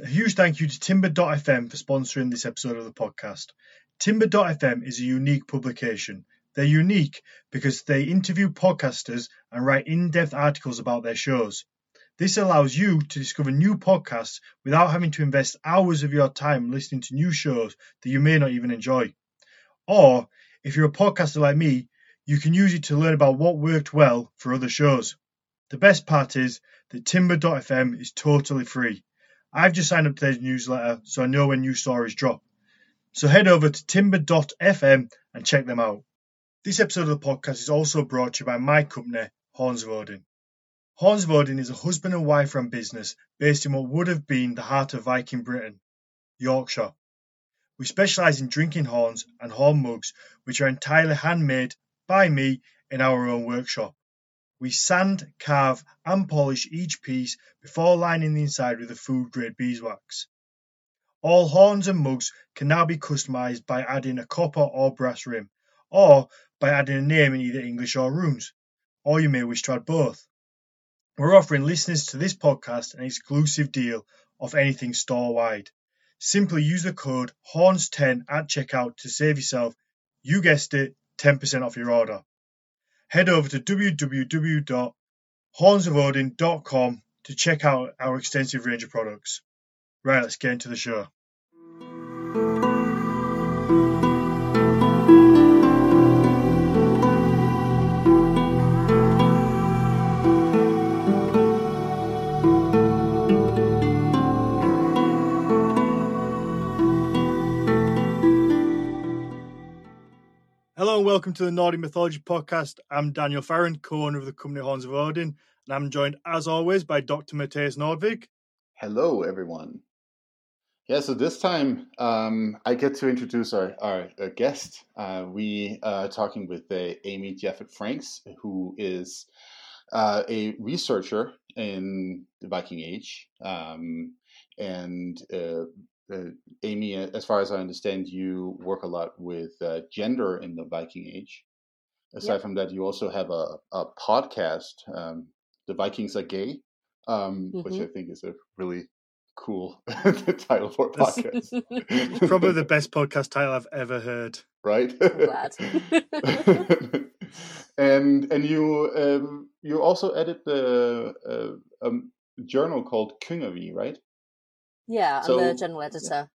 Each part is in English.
A huge thank you to Timber.fm for sponsoring this episode of the podcast. Timber.fm is a unique publication. They're unique because they interview podcasters and write in depth articles about their shows. This allows you to discover new podcasts without having to invest hours of your time listening to new shows that you may not even enjoy. Or, if you're a podcaster like me, you can use it to learn about what worked well for other shows. The best part is that Timber.fm is totally free. I've just signed up to their newsletter so I know when new stories drop. So head over to timber.fm and check them out. This episode of the podcast is also brought to you by my company, Horns of Odin. Horns of Odin is a husband and wife run business based in what would have been the heart of Viking Britain, Yorkshire. We specialise in drinking horns and horn mugs, which are entirely handmade by me in our own workshop. We sand, carve, and polish each piece before lining the inside with a food grade beeswax. All horns and mugs can now be customised by adding a copper or brass rim, or by adding a name in either English or runes, or you may wish to add both. We're offering listeners to this podcast an exclusive deal of anything store wide. Simply use the code HORNS10 at checkout to save yourself, you guessed it, 10% off your order head over to www.hornsofodin.com to check out our extensive range of products. Right, let's get into the show. And welcome to the Nordic Mythology Podcast. I'm Daniel Farrand, co-owner of the company Horns of Odin, and I'm joined, as always, by Dr. Matthias Nordvig. Hello, everyone. Yeah, so this time um, I get to introduce our, our, our guest. Uh, we are talking with uh, Amy Jefford Franks, who is uh, a researcher in the Viking Age um, and uh, uh, Amy, as far as I understand, you work a lot with uh, gender in the Viking Age. Aside yep. from that, you also have a, a podcast, um, "The Vikings Are Gay," um, mm-hmm. which I think is a really cool title for a podcast. Probably the best podcast title I've ever heard. Right. glad. and and you um, you also edit the uh, um, journal called Kyngervi, right? Yeah, I'm the general editor.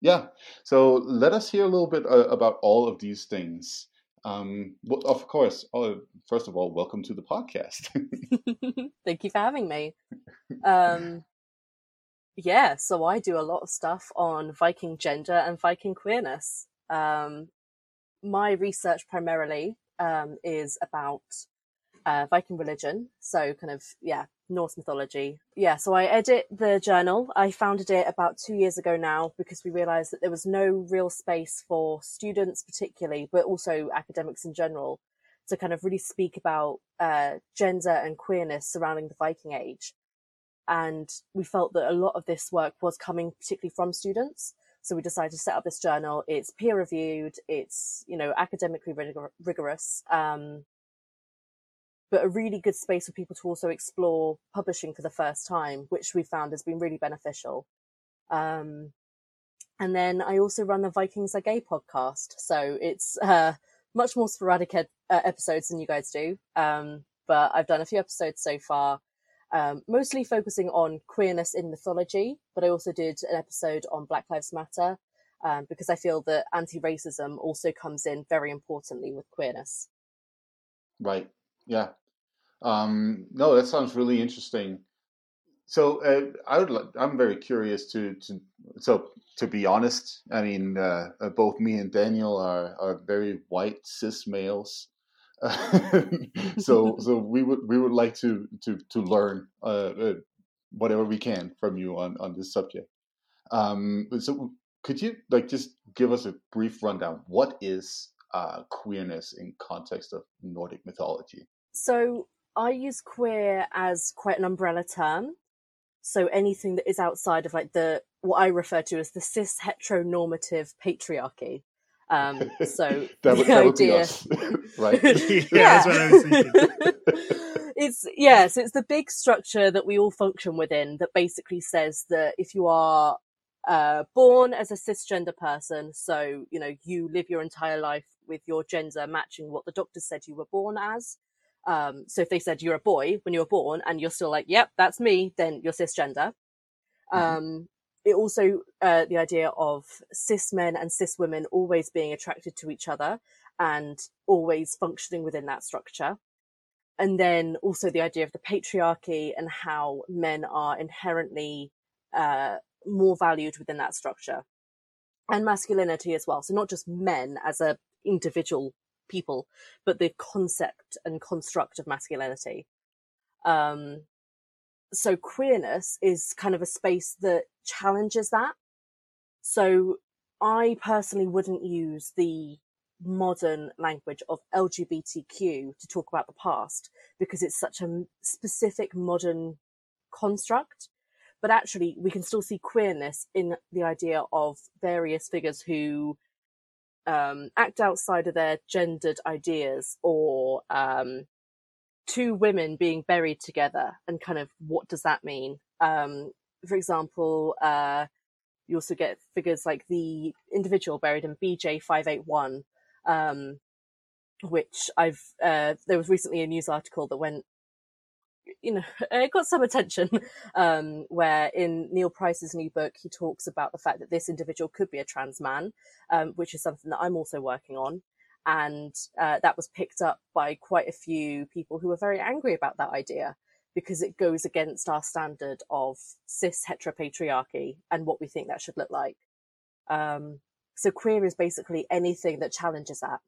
Yeah. So let us hear a little bit uh, about all of these things. Um, well, of course, uh, first of all, welcome to the podcast. Thank you for having me. Um, yeah, so I do a lot of stuff on Viking gender and Viking queerness. Um, my research primarily um, is about uh, Viking religion. So kind of, yeah, Norse mythology. Yeah, so I edit the journal. I founded it about two years ago now because we realized that there was no real space for students, particularly, but also academics in general, to kind of really speak about uh, gender and queerness surrounding the Viking Age. And we felt that a lot of this work was coming particularly from students. So we decided to set up this journal. It's peer reviewed. It's, you know, academically rigor- rigorous. Um, but a really good space for people to also explore publishing for the first time, which we found has been really beneficial. Um, and then I also run the Vikings Are Gay podcast. So it's uh, much more sporadic ed- uh, episodes than you guys do. Um, but I've done a few episodes so far, um, mostly focusing on queerness in mythology. But I also did an episode on Black Lives Matter um, because I feel that anti racism also comes in very importantly with queerness. Right. Yeah. Um, no, that sounds really interesting. So uh, I would. I'm very curious to to. So to be honest, I mean, uh, uh both me and Daniel are are very white cis males. so so we would we would like to to to learn uh, uh, whatever we can from you on on this subject. Um, so could you like just give us a brief rundown? What is uh, queerness in context of Nordic mythology? So I use queer as quite an umbrella term. So anything that is outside of like the what I refer to as the cis heteronormative patriarchy. Um, so that would, the that idea, right? yeah, yeah. it's yes, it's the big structure that we all function within that basically says that if you are uh, born as a cisgender person, so you know you live your entire life with your gender matching what the doctor said you were born as. Um, so if they said you're a boy when you were born and you're still like, yep, that's me, then you're cisgender. Mm-hmm. Um, it also uh, the idea of cis men and cis women always being attracted to each other and always functioning within that structure and then also the idea of the patriarchy and how men are inherently uh, more valued within that structure and masculinity as well so not just men as a individual people but the concept and construct of masculinity um, so queerness is kind of a space that challenges that so i personally wouldn't use the modern language of LGBTQ to talk about the past because it's such a specific modern construct. But actually, we can still see queerness in the idea of various figures who um, act outside of their gendered ideas or um, two women being buried together and kind of what does that mean? Um, for example, uh, you also get figures like the individual buried in BJ581, um, which I've uh, there was recently a news article that went you know it got some attention um, where in Neil Price's new book he talks about the fact that this individual could be a trans man um, which is something that I'm also working on and uh, that was picked up by quite a few people who were very angry about that idea because it goes against our standard of cis heteropatriarchy and what we think that should look like um, so queer is basically anything that challenges that.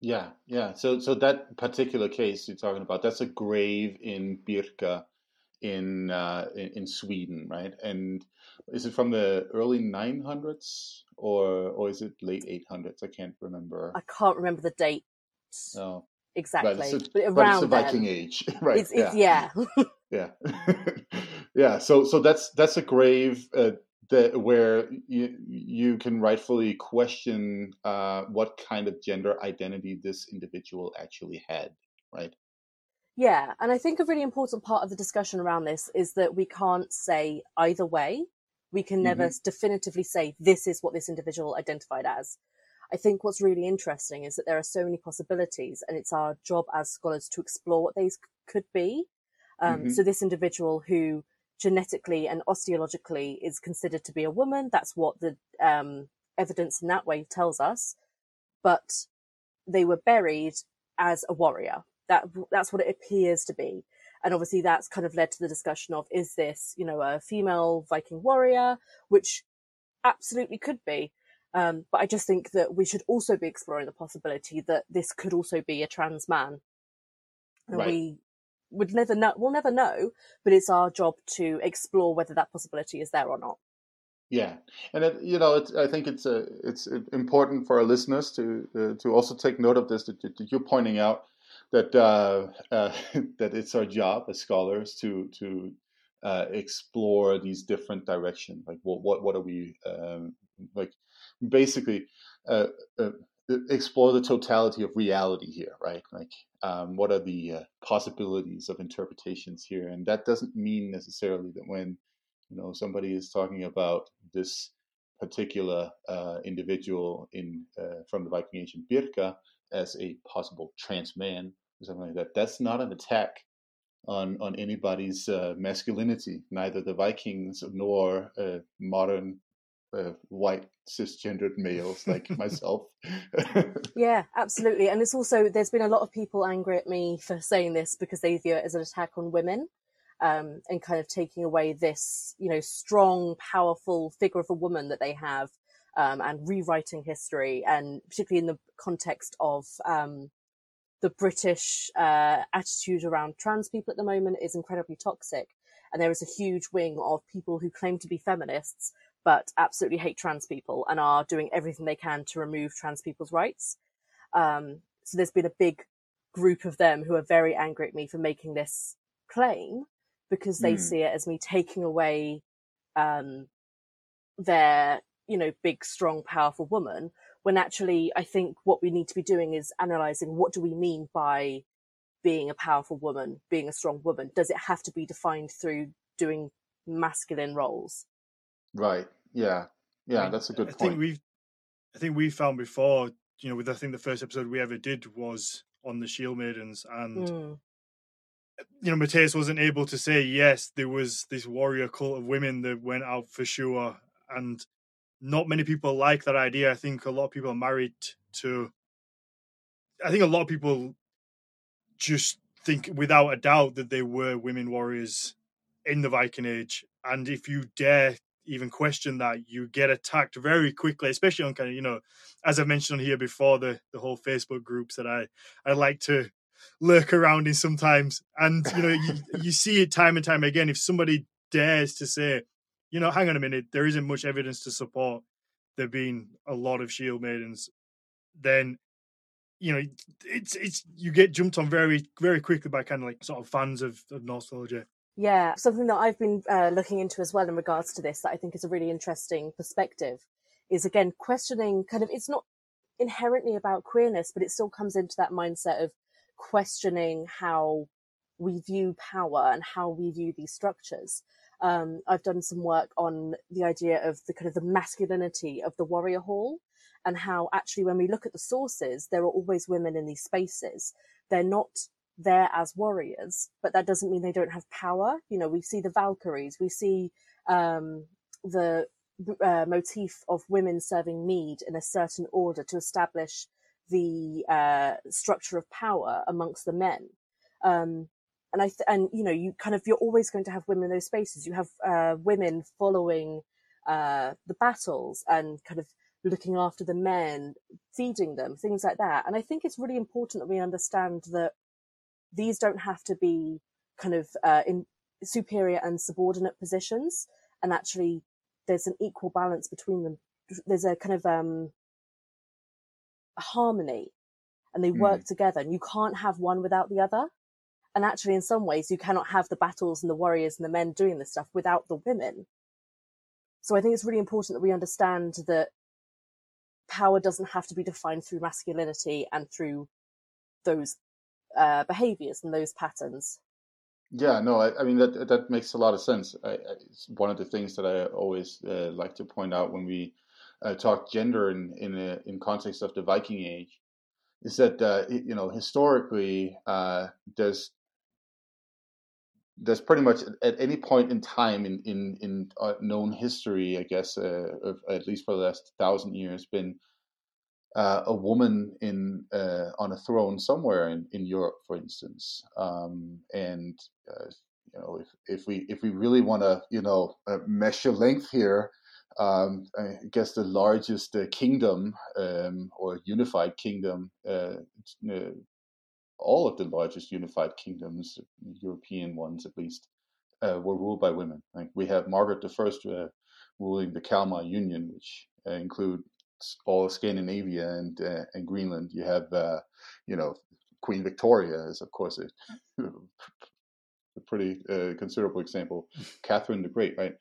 Yeah, yeah. So so that particular case you're talking about, that's a grave in Birka in uh, in, in Sweden, right? And is it from the early 900s or or is it late 800s? I can't remember. I can't remember the date. Oh. Exactly. Right, it's a, but around it's the Viking then, age, right? It's, it's, yeah. Yeah. yeah. yeah. So so that's that's a grave uh, that where you, you can rightfully question uh, what kind of gender identity this individual actually had, right? Yeah, and I think a really important part of the discussion around this is that we can't say either way. We can never mm-hmm. definitively say this is what this individual identified as. I think what's really interesting is that there are so many possibilities, and it's our job as scholars to explore what these could be. Um, mm-hmm. So, this individual who genetically and osteologically is considered to be a woman. That's what the um, evidence in that way tells us. But they were buried as a warrior. That that's what it appears to be. And obviously that's kind of led to the discussion of is this, you know, a female Viking warrior, which absolutely could be. Um, but I just think that we should also be exploring the possibility that this could also be a trans man. And right. we would never know. We'll never know, but it's our job to explore whether that possibility is there or not. Yeah, and it, you know, I think it's a, it's important for our listeners to uh, to also take note of this. That, that you're pointing out that uh, uh, that it's our job as scholars to to uh, explore these different directions. Like, what what what are we um, like? Basically, uh, uh, explore the totality of reality here, right? Like, um, what are the uh, possibilities of interpretations here? And that doesn't mean necessarily that when you know somebody is talking about this particular uh, individual in uh, from the Viking age in Birka as a possible trans man or something like that. That's not an attack on on anybody's uh, masculinity, neither the Vikings nor uh, modern uh, white cisgendered males like myself. yeah, absolutely. And it's also there's been a lot of people angry at me for saying this because they view it as an attack on women. Um, and kind of taking away this, you know, strong, powerful figure of a woman that they have, um, and rewriting history, and particularly in the context of um, the British uh, attitude around trans people at the moment is incredibly toxic. And there is a huge wing of people who claim to be feminists but absolutely hate trans people and are doing everything they can to remove trans people's rights. Um, so there's been a big group of them who are very angry at me for making this claim because they mm. see it as me taking away um, their, you know, big, strong, powerful woman. When actually, I think what we need to be doing is analysing what do we mean by being a powerful woman, being a strong woman? Does it have to be defined through doing masculine roles? Right. Yeah. Yeah, I mean, that's a good point. I point. Think we've, I think we found before, you know, with I think the first episode we ever did was on the Shield Maidens, and mm. you know, Matthias wasn't able to say yes. There was this warrior cult of women that went out for sure, and not many people like that idea. I think a lot of people are married to. I think a lot of people just think without a doubt that they were women warriors in the Viking Age, and if you dare even question that, you get attacked very quickly, especially on kind of, you know, as I've mentioned here before, the, the whole Facebook groups that I, I like to lurk around in sometimes. And, you know, you, you see it time and time again. If somebody dares to say, you know, hang on a minute, there isn't much evidence to support there being a lot of shield maidens, then you know it's it's you get jumped on very very quickly by kind of like sort of fans of, of yeah, something that I've been uh, looking into as well in regards to this that I think is a really interesting perspective is again questioning kind of it's not inherently about queerness, but it still comes into that mindset of questioning how we view power and how we view these structures. Um, I've done some work on the idea of the kind of the masculinity of the warrior hall and how actually when we look at the sources, there are always women in these spaces. They're not there as warriors, but that doesn't mean they don't have power. You know, we see the Valkyries, we see um, the uh, motif of women serving mead in a certain order to establish the uh, structure of power amongst the men. Um, and I th- and you know you kind of you're always going to have women in those spaces. You have uh, women following uh, the battles and kind of looking after the men, feeding them, things like that. And I think it's really important that we understand that these don't have to be kind of uh, in superior and subordinate positions, and actually there's an equal balance between them. There's a kind of um, a harmony, and they mm. work together, and you can't have one without the other. And actually, in some ways, you cannot have the battles and the warriors and the men doing this stuff without the women. So I think it's really important that we understand that power doesn't have to be defined through masculinity and through those uh, behaviors and those patterns. Yeah, no, I, I, mean that that makes a lot of sense. I, I, it's one of the things that I always uh, like to point out when we uh, talk gender in in a, in context of the Viking Age, is that uh, you know historically uh, there's there's pretty much at any point in time in in in uh, known history, I guess, uh, of, at least for the last thousand years, been uh, a woman in uh, on a throne somewhere in, in Europe, for instance. Um, and uh, you know, if, if we if we really want to you know uh, measure length here, um, I guess the largest uh, kingdom um, or unified kingdom, uh, all of the largest unified kingdoms, European ones at least, were ruled by women. Like we have Margaret the First ruling the Kalmar Union, which include all of Scandinavia and uh, and Greenland. You have uh, you know Queen Victoria is of course a, a pretty uh, considerable example. Catherine the Great, right?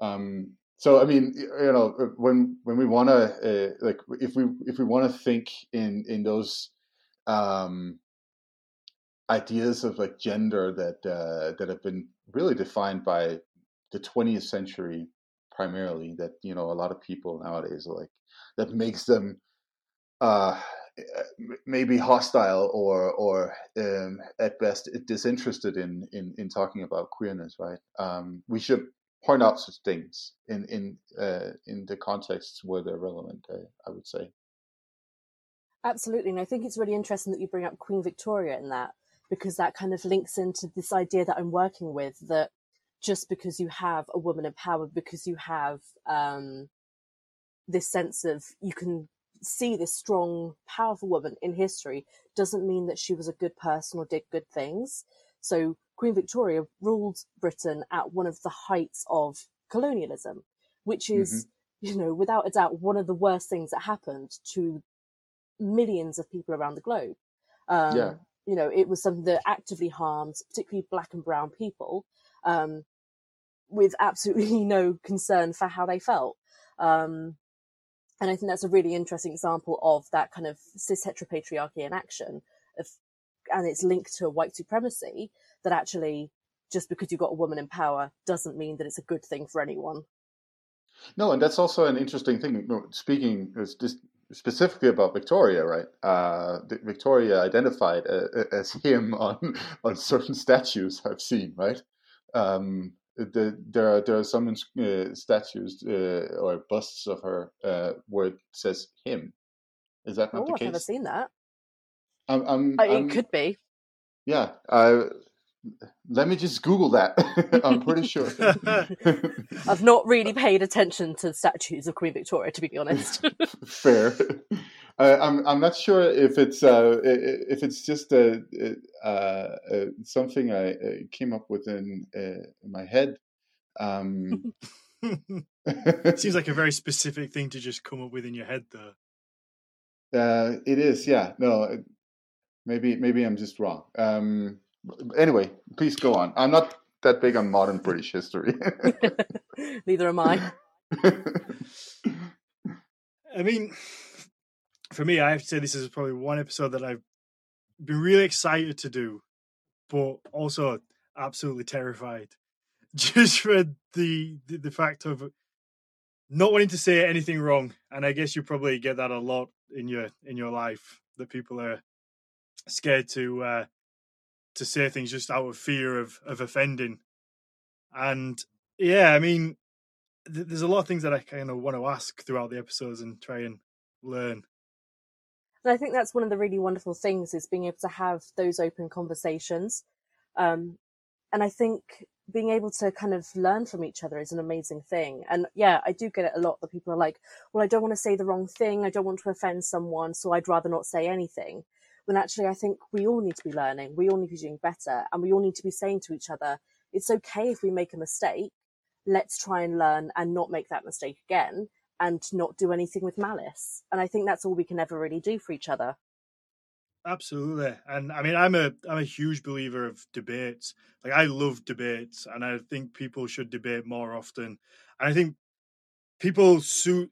Um, so I mean, you know, uh, when when we want to uh, like if we if we want to think in in those um, ideas of like gender that uh, that have been really defined by the 20th century primarily that you know a lot of people nowadays are like that makes them uh, maybe hostile or or um, at best disinterested in, in in talking about queerness right? Um, we should point out such things in in uh, in the contexts where they're relevant I, I would say. Absolutely and i think it's really interesting that you bring up queen victoria in that because that kind of links into this idea that i'm working with that just because you have a woman in power because you have um, this sense of you can see this strong, powerful woman in history doesn't mean that she was a good person or did good things. So Queen Victoria ruled Britain at one of the heights of colonialism, which is, mm-hmm. you know, without a doubt, one of the worst things that happened to millions of people around the globe. Um, yeah. You know, it was something that actively harmed, particularly black and brown people, um, with absolutely no concern for how they felt. Um, and I think that's a really interesting example of that kind of cis heteropatriarchy in action of and it's linked to white supremacy, that actually just because you've got a woman in power doesn't mean that it's a good thing for anyone. No, and that's also an interesting thing. Speaking specifically about Victoria, right? Uh, Victoria identified uh, as him on on certain statues I've seen, right? Um, the, there are there are some uh, statues uh, or busts of her uh, where it says him. Is that not oh, the I've case? never seen that. I'm, I'm, it I'm, could be. Yeah, let me just Google that. I'm pretty sure. I've not really paid attention to statues of Queen Victoria, to be honest. Fair. Uh, I'm I'm not sure if it's uh, if it's just a, uh, something I came up with in, in my head. Um, Seems like a very specific thing to just come up with in your head, though. Uh, it is, yeah. No, maybe maybe I'm just wrong. Um, anyway, please go on. I'm not that big on modern British history. Neither am I. I mean, for me, I have to say this is probably one episode that I've been really excited to do, but also absolutely terrified, just for the the, the fact of not wanting to say anything wrong. And I guess you probably get that a lot in your in your life that people are scared to uh, to say things just out of fear of of offending. And yeah, I mean, th- there's a lot of things that I kind of want to ask throughout the episodes and try and learn. And I think that's one of the really wonderful things is being able to have those open conversations. Um, and I think being able to kind of learn from each other is an amazing thing. And yeah, I do get it a lot that people are like, well, I don't want to say the wrong thing. I don't want to offend someone. So I'd rather not say anything when actually I think we all need to be learning, we all need to be doing better, and we all need to be saying to each other, it's okay if we make a mistake. Let's try and learn and not make that mistake again and not do anything with malice. And I think that's all we can ever really do for each other. Absolutely. And I mean I'm a I'm a huge believer of debates. Like I love debates and I think people should debate more often. And I think people suit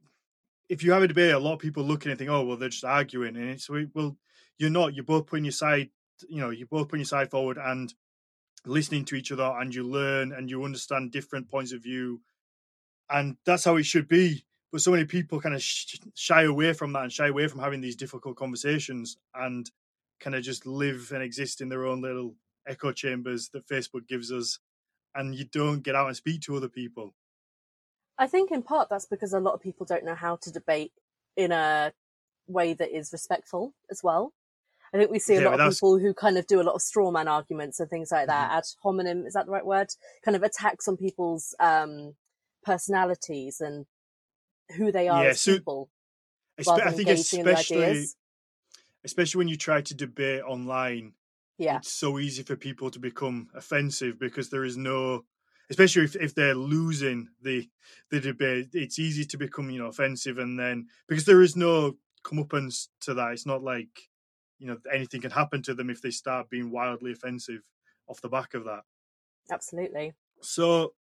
if you have a debate, a lot of people look at it and think, oh well they're just arguing and it's we well you're not. You're both putting your side, you know, you're both putting your side forward and listening to each other, and you learn and you understand different points of view, and that's how it should be. But so many people kind of shy away from that and shy away from having these difficult conversations and kind of just live and exist in their own little echo chambers that Facebook gives us, and you don't get out and speak to other people. I think in part that's because a lot of people don't know how to debate in a way that is respectful as well. I think we see a yeah, lot of people who kind of do a lot of straw man arguments and things like that. Mm-hmm. Ad hominem, is that the right word? Kind of attacks on people's um, personalities and who they are yeah, as so, people. I think especially, especially when you try to debate online, yeah. it's so easy for people to become offensive because there is no especially if, if they're losing the the debate it's easy to become you know offensive and then because there is no comeuppance to that it's not like you know anything can happen to them if they start being wildly offensive off the back of that. Absolutely. So,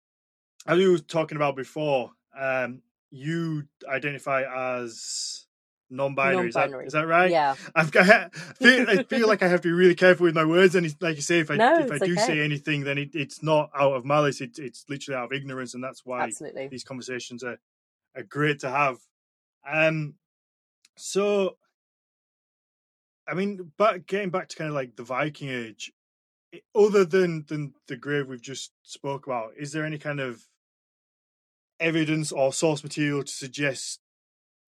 as we were talking about before, um, you identify as non-binary. non-binary. Is, that, is that right? Yeah. I've got, I feel, I feel like I have to be really careful with my words, and like you say, if I no, if I do okay. say anything, then it, it's not out of malice. It, it's literally out of ignorance, and that's why Absolutely. these conversations are are great to have. Um, so I mean, but getting back to kind of like the Viking Age, other than than the grave we've just spoke about, is there any kind of evidence or source material to suggest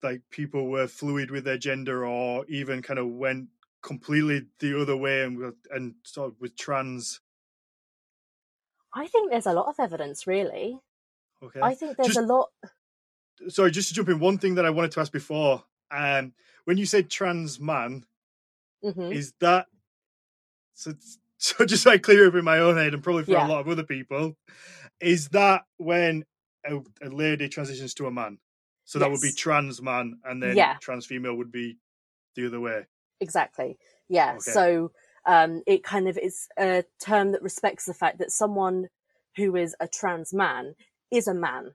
like people were fluid with their gender or even kind of went completely the other way and and sort of with trans? I think there's a lot of evidence, really. Okay. I think there's just, a lot. Sorry, just to jump in, one thing that I wanted to ask before, um, when you said trans man, mm-hmm. is that so? So just like clear up in my own head, and probably for yeah. a lot of other people, is that when a, a lady transitions to a man? So yes. that would be trans man, and then yeah. trans female would be the other way. Exactly. Yeah. Okay. So um, it kind of is a term that respects the fact that someone who is a trans man is a man.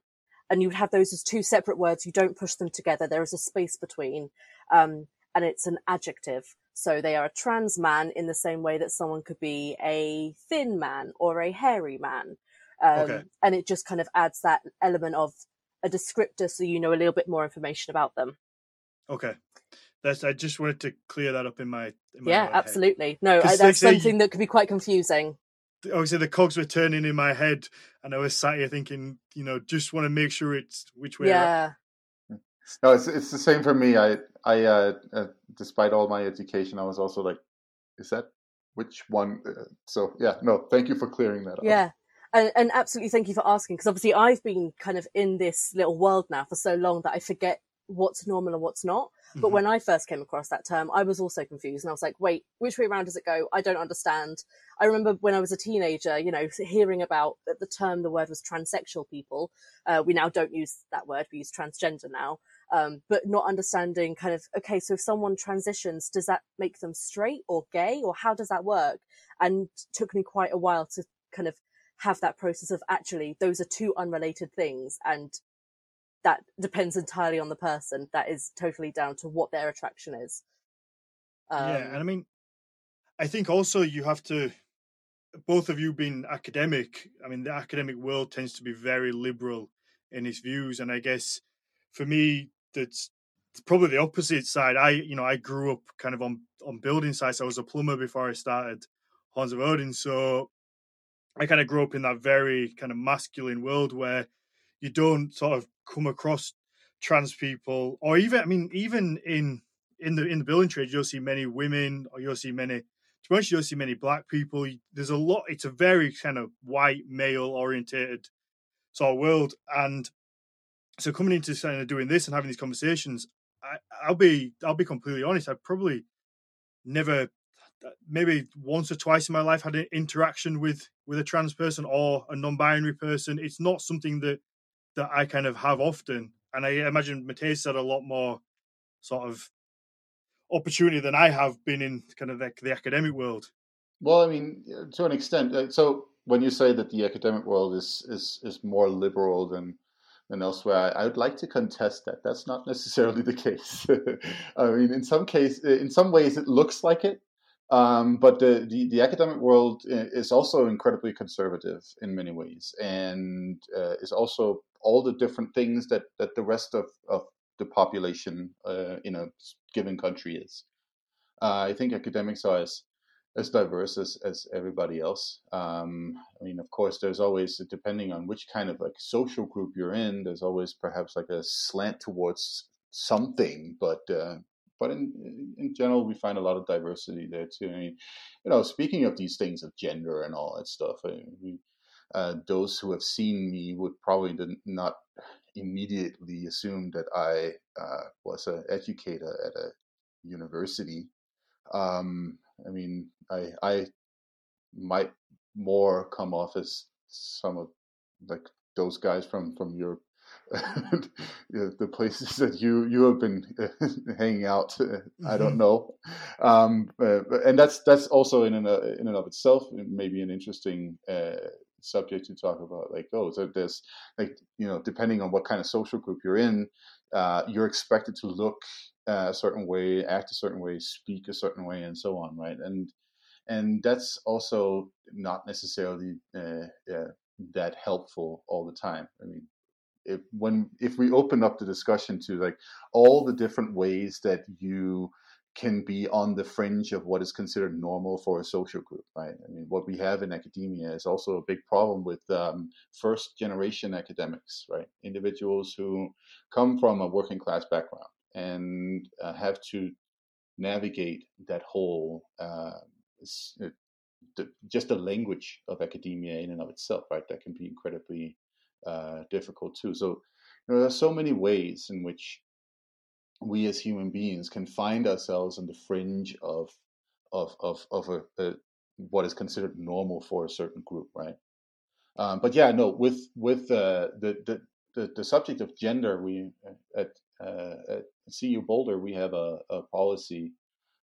And you would have those as two separate words. You don't push them together. There is a space between. Um, and it's an adjective. So they are a trans man in the same way that someone could be a thin man or a hairy man. Um, Okay. And it just kind of adds that element of a descriptor so you know a little bit more information about them. Okay. That's. I just wanted to clear that up in my. In my Yeah, own head. absolutely. No, I, that's say you- something that could be quite confusing. Obviously, the cogs were turning in my head, and I was sat here thinking, you know, just want to make sure it's which way. Yeah. No, it's it's the same for me. I I uh, uh, despite all my education, I was also like, is that which one? Uh, so yeah, no, thank you for clearing that up. Yeah. And, and absolutely thank you for asking because obviously I've been kind of in this little world now for so long that I forget what's normal and what's not. But Mhm. when I first came across that term, I was also confused and I was like, wait, which way around does it go? I don't understand. I remember when I was a teenager, you know, hearing about the term, the word was transsexual people. Uh, we now don't use that word, we use transgender now. Um, but not understanding kind of, okay, so if someone transitions, does that make them straight or gay or how does that work? And took me quite a while to kind of have that process of actually those are two unrelated things and that depends entirely on the person that is totally down to what their attraction is um, yeah, and I mean, I think also you have to, both of you being academic. I mean, the academic world tends to be very liberal in its views, and I guess for me, that's probably the opposite side. I, you know, I grew up kind of on on building sites. I was a plumber before I started Horns of Odin, so I kind of grew up in that very kind of masculine world where you don't sort of come across trans people, or even, I mean, even in in the in the building trade, you'll see many women, or you'll see many. To be honest, you'll see many black people. There's a lot. It's a very kind of white male orientated sort of world, and so coming into doing this and having these conversations, I, I'll be I'll be completely honest. I probably never, maybe once or twice in my life, had an interaction with with a trans person or a non-binary person. It's not something that that I kind of have often, and I imagine Matthias had a lot more sort of opportunity than I have been in kind of the, the academic world. Well, I mean, to an extent. So when you say that the academic world is is is more liberal than than elsewhere, I, would like to contest that. That's not necessarily the case. I mean, in some case, in some ways, it looks like it. Um, but the, the, the academic world is also incredibly conservative in many ways, and uh, is also all the different things that, that the rest of, of the population uh, in a given country is. Uh, I think academics are as as diverse as, as everybody else. Um, I mean, of course, there's always depending on which kind of like social group you're in. There's always perhaps like a slant towards something, but uh, but in in general, we find a lot of diversity there too. I mean, you know, speaking of these things of gender and all that stuff, I mean, uh, those who have seen me would probably not immediately assume that I uh, was an educator at a university. Um, I mean, I I might more come off as some of like those guys from from your the places that you you have been hanging out. I don't Mhm. know, um, uh, and that's that's also in and, uh, in and of itself maybe an interesting uh, subject to talk about. Like, oh, so there's like you know, depending on what kind of social group you're in, uh, you're expected to look a certain way, act a certain way, speak a certain way, and so on, right? And and that's also not necessarily uh, uh, that helpful all the time. I mean, if when if we open up the discussion to like all the different ways that you can be on the fringe of what is considered normal for a social group, right? I mean, what we have in academia is also a big problem with um, first generation academics, right? Individuals who come from a working class background and uh, have to navigate that whole uh, uh, just the language of academia in and of itself, right? That can be incredibly uh, difficult too. So you know, there are so many ways in which we as human beings can find ourselves on the fringe of of of of a, a what is considered normal for a certain group, right? Um, but yeah, no, with with uh, the, the the the subject of gender, we at uh, at CU Boulder we have a, a policy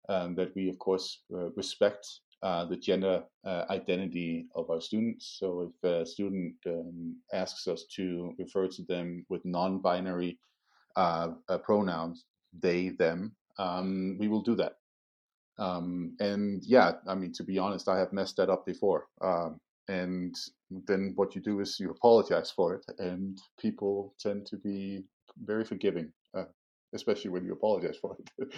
um, that we of course uh, respect uh, the gender uh, identity of our students. So if a student um, asks us to refer to them with non-binary uh, uh, pronouns, they, them, um, we will do that. Um, and yeah, I mean, to be honest, I have messed that up before. Um, and then what you do is you apologize for it, and people tend to be very forgiving, uh, especially when you apologize for it.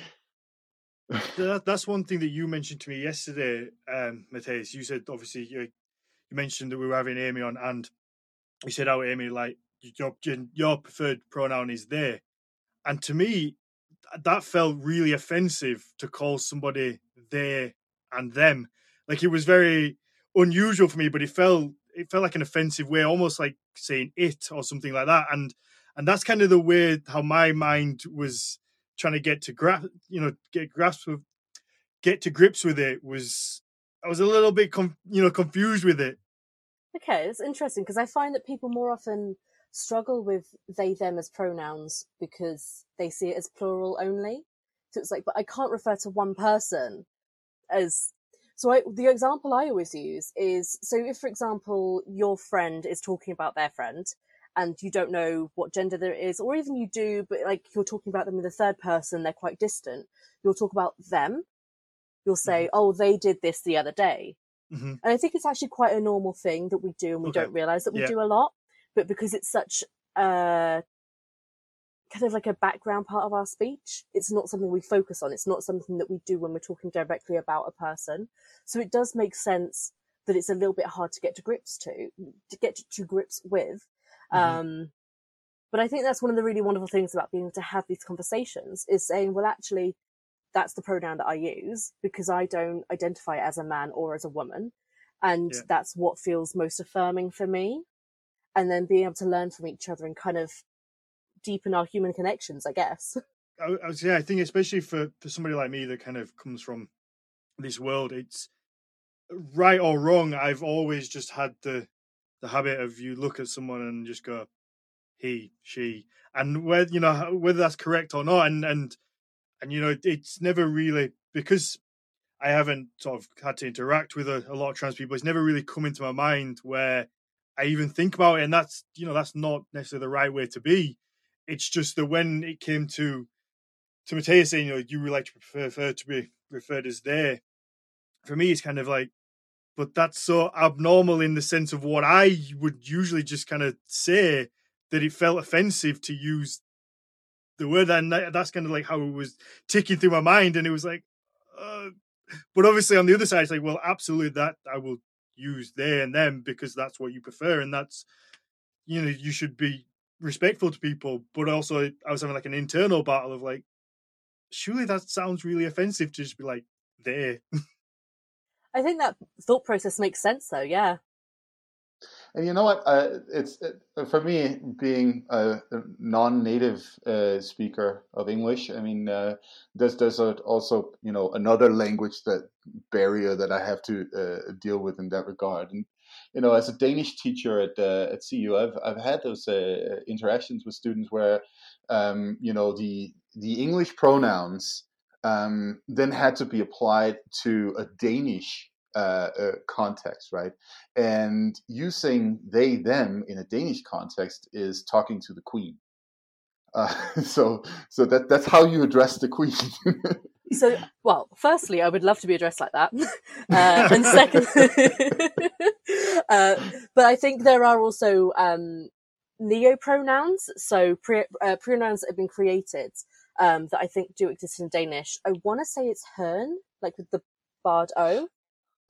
that, that's one thing that you mentioned to me yesterday, um, Matthias. You said obviously you, you mentioned that we were having Amy on, and you said, "Oh, Amy, like your your preferred pronoun is they," and to me, that felt really offensive to call somebody they and them. Like it was very unusual for me, but it felt it felt like an offensive way, almost like saying it or something like that. And and that's kind of the way how my mind was trying to get to grasp, you know, get grasp of, get to grips with it. Was I was a little bit, com- you know, confused with it. Okay, it's interesting because I find that people more often struggle with they them as pronouns because they see it as plural only. So it's like, but I can't refer to one person as so I, the example I always use is so if, for example, your friend is talking about their friend and you don't know what gender there is, or even you do, but like you're talking about them in the third person, they're quite distant. You'll talk about them. You'll say, mm-hmm. "Oh, they did this the other day," mm-hmm. and I think it's actually quite a normal thing that we do, and we okay. don't realize that we yeah. do a lot. But because it's such a kind of like a background part of our speech. It's not something we focus on. It's not something that we do when we're talking directly about a person. So it does make sense that it's a little bit hard to get to grips to, to get to, to grips with. Mm-hmm. Um, but I think that's one of the really wonderful things about being able to have these conversations is saying, well, actually, that's the pronoun that I use because I don't identify as a man or as a woman. And yeah. that's what feels most affirming for me. And then being able to learn from each other and kind of deepen our human connections, I guess. I, I yeah, I think especially for for somebody like me that kind of comes from this world, it's right or wrong. I've always just had the the habit of you look at someone and just go he, she, and whether you know whether that's correct or not, and and and you know it's never really because I haven't sort of had to interact with a, a lot of trans people. It's never really come into my mind where I even think about it, and that's you know that's not necessarily the right way to be. It's just that when it came to to Matthias saying, you know, you would like to prefer to be referred as they, for me, it's kind of like, but that's so abnormal in the sense of what I would usually just kind of say that it felt offensive to use the word, and that's kind of like how it was ticking through my mind, and it was like, uh, but obviously on the other side, it's like, well, absolutely that I will use they and them because that's what you prefer, and that's you know you should be respectful to people, but also I was having like an internal battle of like, surely that sounds really offensive to just be like there. I think that thought process makes sense, though. Yeah. And you know what? Uh, it's it, for me being a, non-native uh, speaker of English. I mean, uh, there's there's also you know another language that barrier that I have to uh, deal with in that regard. And you know, as a Danish teacher at uh, at CU, I've I've had those uh, interactions with students where, um, you know, the the English pronouns um, then had to be applied to a Danish uh, uh, context, right? And using they them in a Danish context is talking to the queen. Uh, so so that that's how you address the queen. so well firstly i would love to be addressed like that uh, and second uh, but i think there are also um, neo pronouns so pre- uh, pronouns that have been created um, that i think do exist in danish. I want to say it's hern like with the bard o.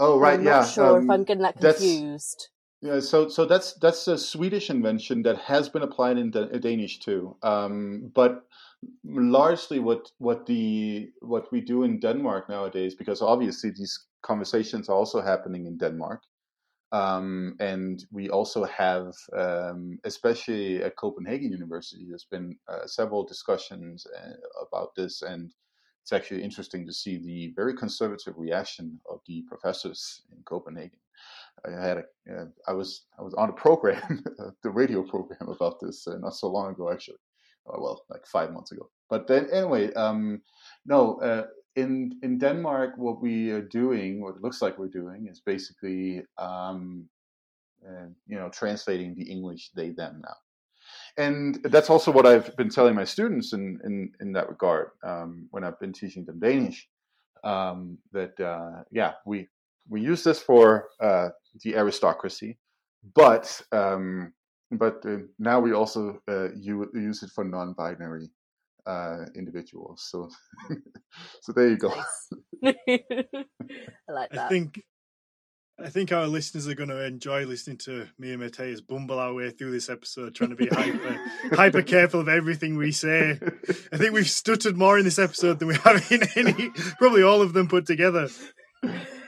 Oh right i'm yeah not sure um, if i'm getting that confused. Yeah, so so that's that's a Swedish invention that has been applied in Danish too. Um, but largely what what the what we do in Denmark nowadays, because obviously these conversations are also happening in Denmark, um, and we also have, um, especially at Copenhagen University, there's been uh, several discussions uh, about this, and it's actually interesting to see the very conservative reaction of the professors in Copenhagen. I had a, uh, I was I was on a program, the radio program about this uh, not so long ago actually, oh, well, like five months ago. But then anyway, um, no, uh, in in Denmark, what we are doing, what it looks like we're doing, is basically um, uh, you know translating the English they them now, and that's also what I've been telling my students in in in that regard um, when I've been teaching them Danish. um, that uh, yeah we we use this for uh, the aristocracy, but um, but uh, now we also uh, use it for non-binary uh, individuals. So so there you go. Nice. I like that. I think I think our listeners are going to enjoy listening to me and Matthias bumble our way through this episode, trying to be hyper hyper careful of everything we say. I think we've stuttered more in this episode than we have in any, probably all of them put together.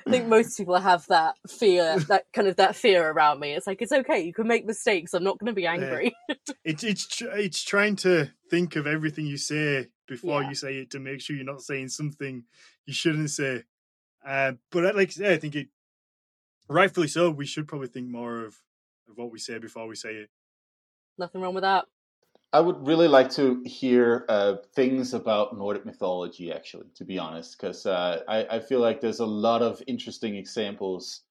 I think most people have that fear, that kind of that fear around me. It's like it's okay, you can make mistakes. I'm not going to be angry. It's it's tr- it's trying to think of everything you say before Yeah. you say it to make sure you're not saying something you shouldn't say. Uh, but I- like I say, I think it rightfully so. We should probably think more of, of what we say before we say it. Nothing wrong with that. I would really like to hear uh, things about Nordic mythology, actually, to be honest, because uh, I, I feel like there's a lot of interesting examples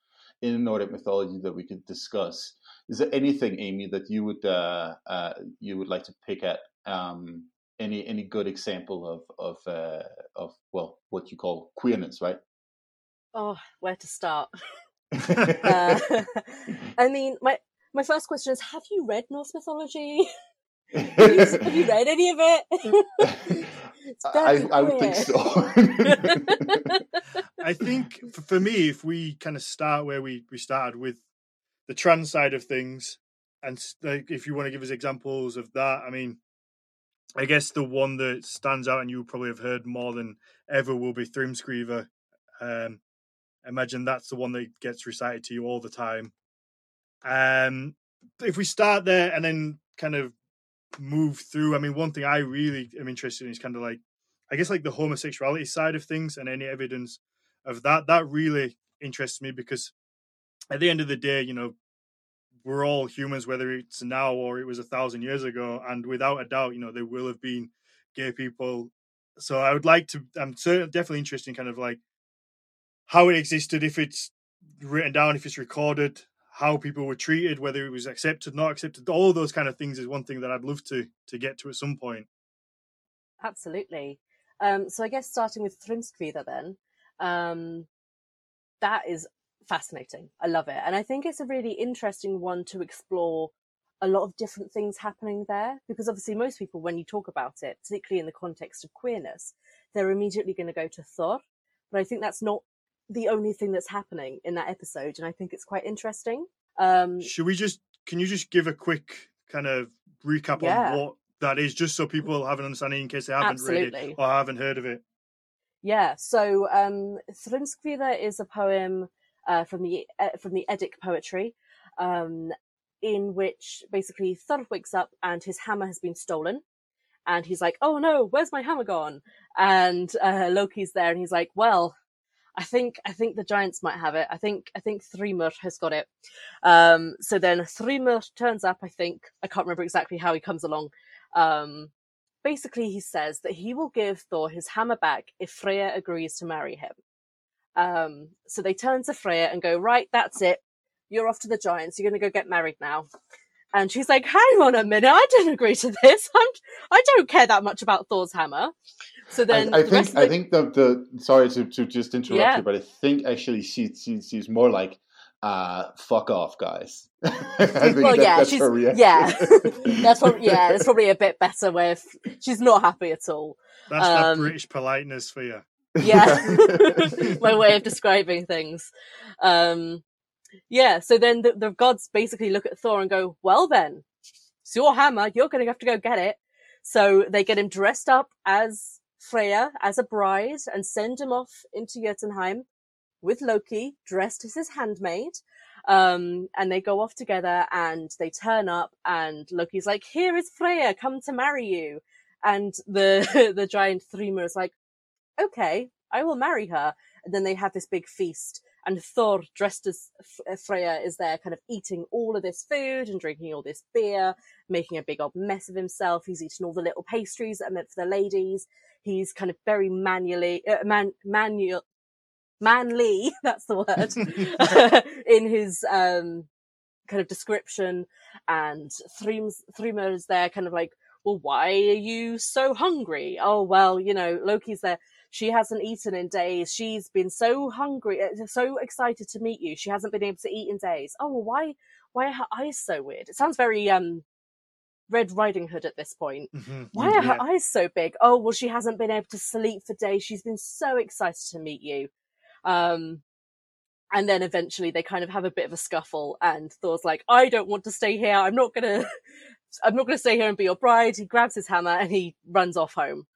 in Nordic mythology that we could discuss. Is there anything, Amy, that you would uh, uh, you would like to pick at? Um, any any good example of of uh, of well, what you call queerness, right? Oh, where to start? Uh, I mean, my my first question is: Have you read Norse mythology? Have you, have you read any of it? I, very I would think so. I think for me, if we kind of start where we, we started with the trans side of things, and like if you want to give us examples of that, I mean, I guess the one that stands out and you probably have heard more than ever will be Thrimskvida. Um, imagine that's the one that gets recited to you all the time. Um, if we start there and then kind of move through, I mean, one thing I really am interested in is kind of like, I guess, like the homosexuality side of things and any evidence of that. That really interests me because at the end of the day, you know, we're all humans, whether it's now or it was a thousand years ago, and without a doubt, you know, there will have been gay people. So I would like to. I'm certainly definitely interested in kind of like how it existed, if it's written down, if it's recorded, how people were treated, whether it was accepted, not accepted. All those kind of things is one thing that I'd love to to get to at some point. Absolutely. Um, so I guess starting with Thrimskvida then, um, that is fascinating. I love it. And I think it's a really interesting one to explore a lot of different things happening there because obviously most people when you talk about it particularly in the context of queerness they're immediately going to go to thor but i think that's not the only thing that's happening in that episode and i think it's quite interesting um Should we just? Can you just give a quick kind of recap Yeah. on what that is, just so people have an understanding in case they haven't read it or haven't heard of it? Yeah, so um, Thrimskvida is a poem uh, from the uh, from the Eddic poetry, um, in which basically Thor wakes up and his hammer has been stolen, and he's like, "Oh no, where's my hammer gone?" And uh, Loki's there, and he's like, "Well, I think I think the giants might have it. I think I think Thrymr has got it." Um, so then Thrymr turns up. I think I can't remember exactly how he comes along. Um, basically he says that he will give Thor his hammer back if Freya agrees to marry him. Um, so they turn to Freya and go, right, that's it. You're off to the giants. You're going to go get married now. And she's like, hang on a minute. I didn't agree to this. I'm, I don't care that much about Thor's hammer. So then I, I the think of I the- think the, the sorry to, to just interrupt Yeah. you, but I think actually she, she she's more like uh fuck off guys. I think well, that- yeah, that's she's, her reaction. yeah, that's probably, yeah, that's probably a bit better where if she's not happy at all. That's that Um, British politeness for you. yeah my way of describing things um yeah so then the, the gods basically look at thor and go well then it's your hammer. You're gonna have to go get it. So they get him dressed up as freya as a bride and send him off into jotunheim with loki dressed as his handmaid. Um and they go off together and they turn up and loki's like here is freya come to marry you. And the the giant Thrymr is like okay, I will marry her. And then they have this big feast, and Thor, dressed as uh, Freya, is there kind of eating all of this food and drinking all this beer, making a big old mess of himself. He's eating all the little pastries that are meant for the ladies. He's kind of very manually, uh, man, manual, manly, that's the word, in his um, kind of description. And Thrym's, Thrymr is there kind of like well, why are you so hungry? Oh, well, you know, Loki's there. She hasn't eaten in days. She's been so hungry, uh, so excited to meet you. She hasn't been able to eat in days. Oh, well, why, why are her eyes so weird? It sounds very, um, Red Riding Hood at this point. Mm-hmm. Why are her eyes so big? Oh, well, she hasn't been able to sleep for days. She's been so excited to meet you. Um, and then eventually they kind of have a bit of a scuffle and Thor's like, I don't want to stay here. I'm not gonna, I'm not gonna stay here and be your bride. He grabs his hammer and he runs off home.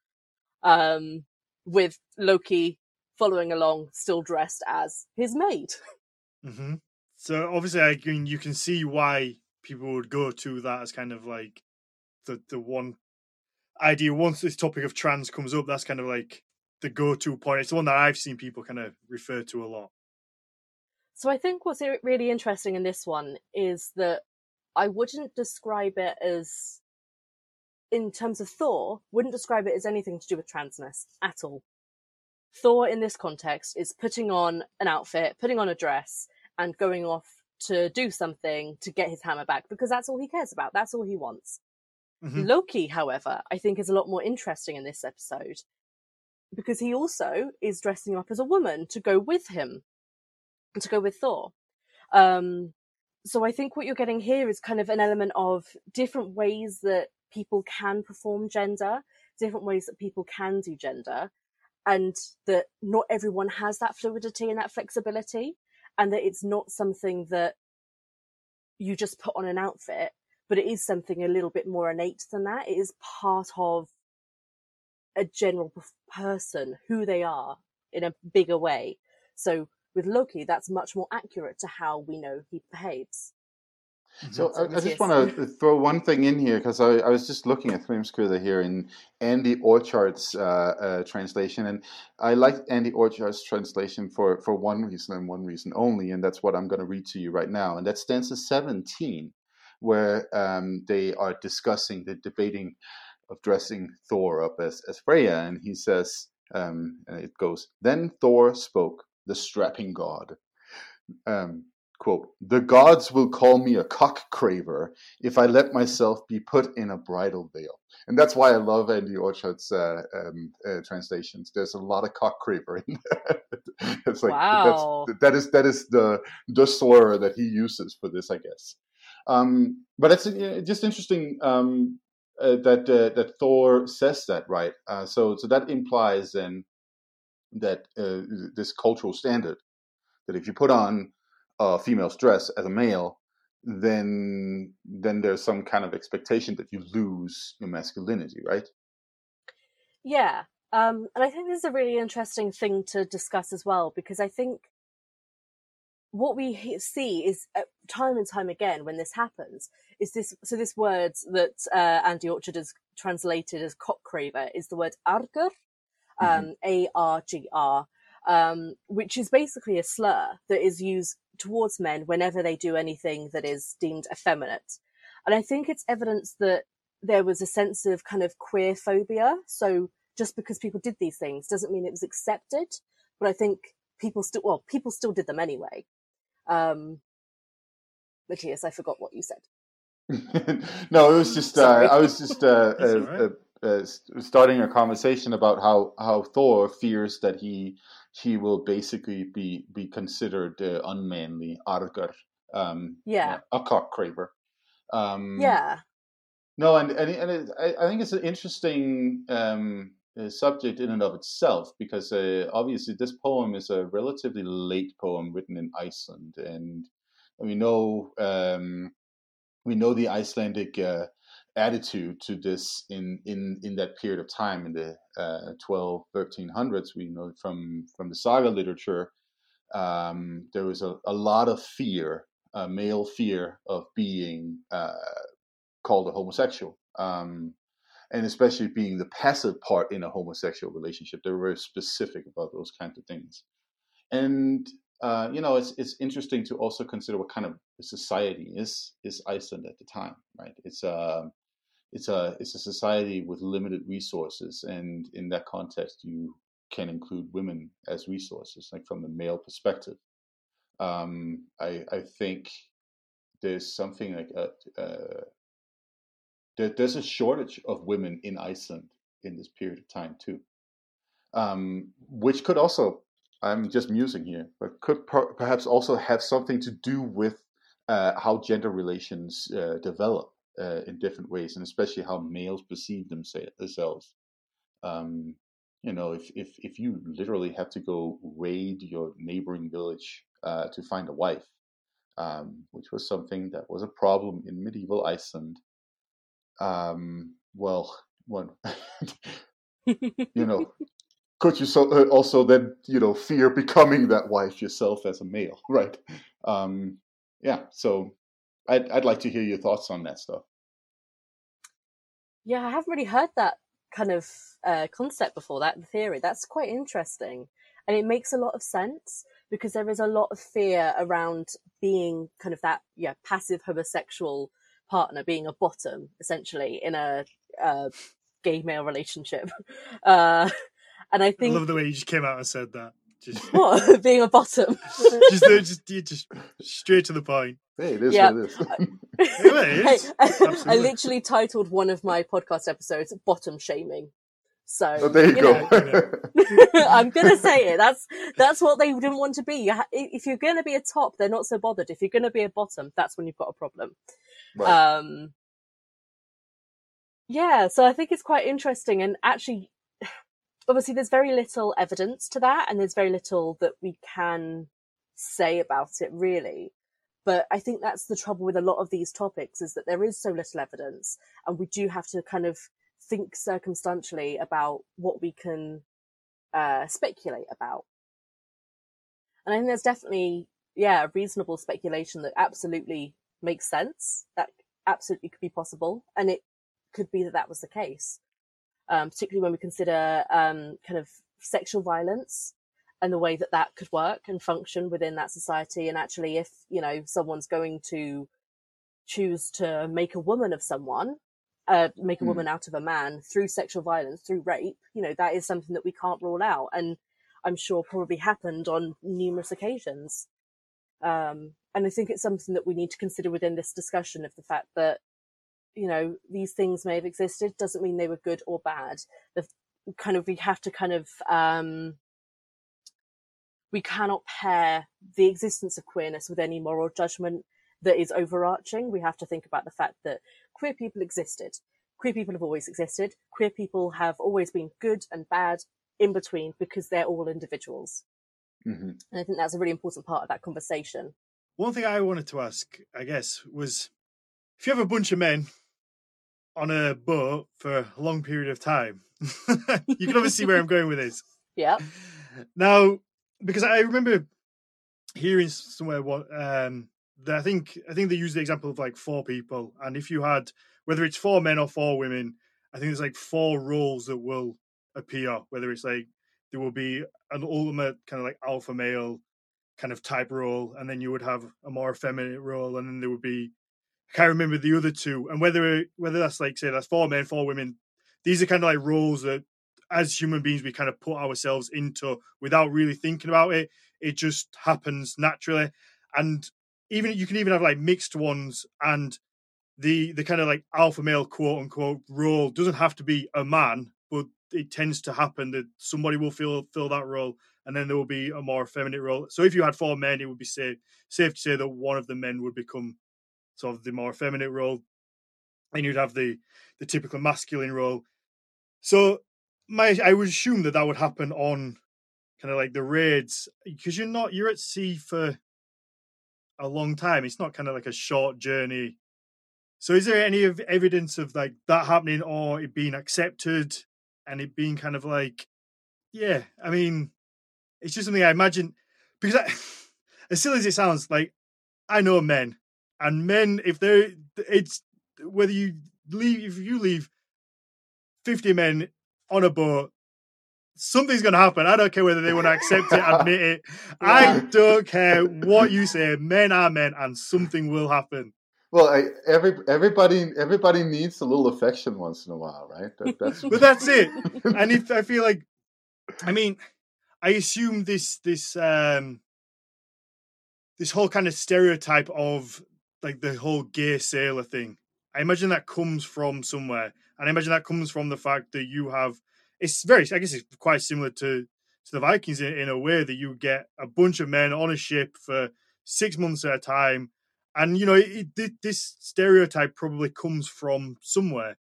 Um, with Loki following along, still dressed as his maid. Mm-hmm. So obviously, I mean, you can see why people would go to that as kind of like the the one idea. Once this topic of trans comes up, that's kind of like the go-to point. It's the one that I've seen people kind of refer to a lot. So I think what's really interesting in this one is that I wouldn't describe it as, in terms of Thor, wouldn't describe it as anything to do with transness at all. Thor in this context is putting on an outfit, putting on a dress, and going off to do something to get his hammer back because that's all he cares about. That's all he wants. Mm-hmm. Loki, however, I think is a lot more interesting in this episode because he also is dressing up as a woman to go with him to go with Thor. Um, so I think what you're getting here is kind of an element of different ways that people can perform gender, different ways that people can do gender, and that not everyone has that fluidity and that flexibility, and that it's not something that you just put on an outfit, but it is something a little bit more innate than that. It is part of a general person, who they are in a bigger way. So with Loki, that's much more accurate to how we know he behaves. Mm-hmm. So I, I, just want to throw one thing in here because I, I, was just looking at Thrimskvida here in Andy Orchard's uh, uh, translation, and I like Andy Orchard's translation for, for one reason and one reason only, and that's what I'm going to read to you right now, and that's stanza 17, where um, they are discussing the debating of dressing Thor up as, as Freya, and he says, um, and it goes, Then Thor spoke the strapping god. Um, quote, The gods will call me a cock craver if I let myself be put in a bridal veil. And that's why I love Andy Orchard's uh, um, uh, translations. There's a lot of cock craver in there. it's like wow. that's, that is that is the the slur that he uses for this, I guess. Um, but it's uh, just interesting um, uh, that uh, that Thor says that, right? Uh, so so that implies then that uh, this cultural standard that if you put on a female's dress as a male, then then there's some kind of expectation that you lose your masculinity, right? Yeah, um, and I think this is a really interesting thing to discuss as well because I think what we see is uh, time and time again when this happens is this so this word that uh, Andy Orchard has translated as cockcraver is the word argur Mm-hmm. um, ARGR, um, which is basically a slur that is used towards men whenever they do anything that is deemed effeminate. And I think it's evidence that there was a sense of kind of queer phobia. So just because people did these things doesn't mean it was accepted. But I think people still, well, people still did them anyway. Um, Matthias, I forgot what you said. no, it was just, uh, I was just, uh, uh, uh, starting a conversation about how how Thor fears that he he will basically be be considered uh, unmanly, argar, um, yeah, a cock craver. Um, yeah. No, and and, and it, I, I think it's an interesting um, uh, subject in and of itself because uh, obviously this poem is a relatively late poem written in Iceland, and we know um, we know the Icelandic uh, attitude to this in in in that period of time in the uh, 12 1300s we know from from the saga literature um, there was a, a lot of fear uh, male fear of being uh, called a homosexual um, and especially being the passive part in a homosexual relationship they were very specific about those kinds of things and uh, you know, it's it's interesting to also consider what kind of society is is Iceland at the time, right? It's uh, it's a it's a society with limited resources, and in that context, you can include women as resources, like from the male perspective. Um, I I think there's something like a, uh, uh, there, there's a shortage of women in Iceland in this period of time too, um, which could also I'm just musing here, but could per- perhaps also have something to do with uh, how gender relations uh, develop uh, in different ways, and especially how males perceive themselves. Um, you know, if, if if you literally have to go raid your neighboring village uh, to find a wife, um, which was something that was a problem in medieval Iceland. Um, well, one, you know, could you so uh, also then you know fear becoming that wife yourself as a male, right? Um, yeah, so I'd I'd like to hear your thoughts on that stuff. Yeah, I haven't really heard that kind of uh, concept before. That theory that's quite interesting, and it makes a lot of sense because there is a lot of fear around being kind of that yeah passive homosexual partner, being a bottom essentially in a, a gay male relationship. Uh, and I think I love the way you just came out and said that. Just what being a bottom. just, uh, just, just straight to the point. Hey, it is Yeah. what it is. Yeah, Hey. I literally titled one of my podcast episodes "Bottom Shaming." So oh, there you, know, go. I'm gonna say it. That's that's what they didn't want to be. If you're gonna be a top, they're not so bothered. If you're gonna be a bottom, that's when you've got a problem. Right. Um, yeah, so I think it's quite interesting, and actually, obviously, there's very little evidence to that, and there's very little that we can say about it, really. But I think that's the trouble with a lot of these topics is that there is so little evidence, and we do have to kind of think circumstantially about what we can uh, speculate about. And I think there's definitely, yeah, reasonable speculation that absolutely makes sense. That absolutely could be possible, and it could be that that was the case. Um, particularly when we consider um, kind of sexual violence and the way that that could work and function within that society. And actually, if you know someone's going to choose to make a woman of someone, uh, make a Hmm. woman out of a man through sexual violence, through rape, you know, that is something that we can't rule out. And I'm sure probably happened on numerous occasions. Um, and I think it's something that we need to consider within this discussion of the fact that, you know, these things may have existed doesn't mean they were good or bad. The kind of, we have to kind of, um, we cannot pair the existence of queerness with any moral judgment that is overarching. We have to think about the fact that queer people existed. Queer people have always existed. Queer people have always been good and bad in between because they're all individuals. hmm And I think that's a really important part of that conversation. One thing I wanted to ask, I guess, was if you have a bunch of men on a boat for a long period of time, you can obviously see where I'm going with this. Yeah. Now, because I remember hearing somewhere what um that I think I think they use the example of like four people, and if you had whether it's four men or four women, I think there's like four roles that will appear. Whether it's like there will be an ultimate kind of like alpha male kind of type role, and then you would have a more effeminate role, and then there would be I can't remember the other two, and whether whether that's like say that's four men, four women. These are kind of like roles that as human beings we kind of put ourselves into without really thinking about it it just happens naturally and even you can even have like mixed ones and the the kind of like alpha male quote unquote role doesn't have to be a man but it tends to happen that somebody will fill fill that role and then there will be a more feminine role so if you had four men it would be safe safe to say that one of the men would become sort of the more feminine role and you'd have the the typical masculine role so my I would assume that that would happen on kind of like the raids because you're not you're at sea for a long time. It's not kind of like a short journey. So is there any evidence of like that happening or it being accepted and it being kind of like yeah, I mean it's just something I imagine because I, as silly as it sounds, like I know men and men if they're it's whether you leave if you leave 50 men on a boat something's going to happen. I don't care whether they want to accept it, admit it. I don't care what you say. Men are men, and something will happen. Well, I, every everybody everybody needs a little affection once in a while, right? That, that's But that's it. And if I feel like, I mean, I assume this this um this whole kind of stereotype of like the whole gay sailor thing I imagine that comes from somewhere, and I imagine that comes from the fact that you have. It's very, I guess, it's quite similar to to the Vikings in, in a way that you get a bunch of men on a ship for six months at a time, and you know it, it, this stereotype probably comes from somewhere.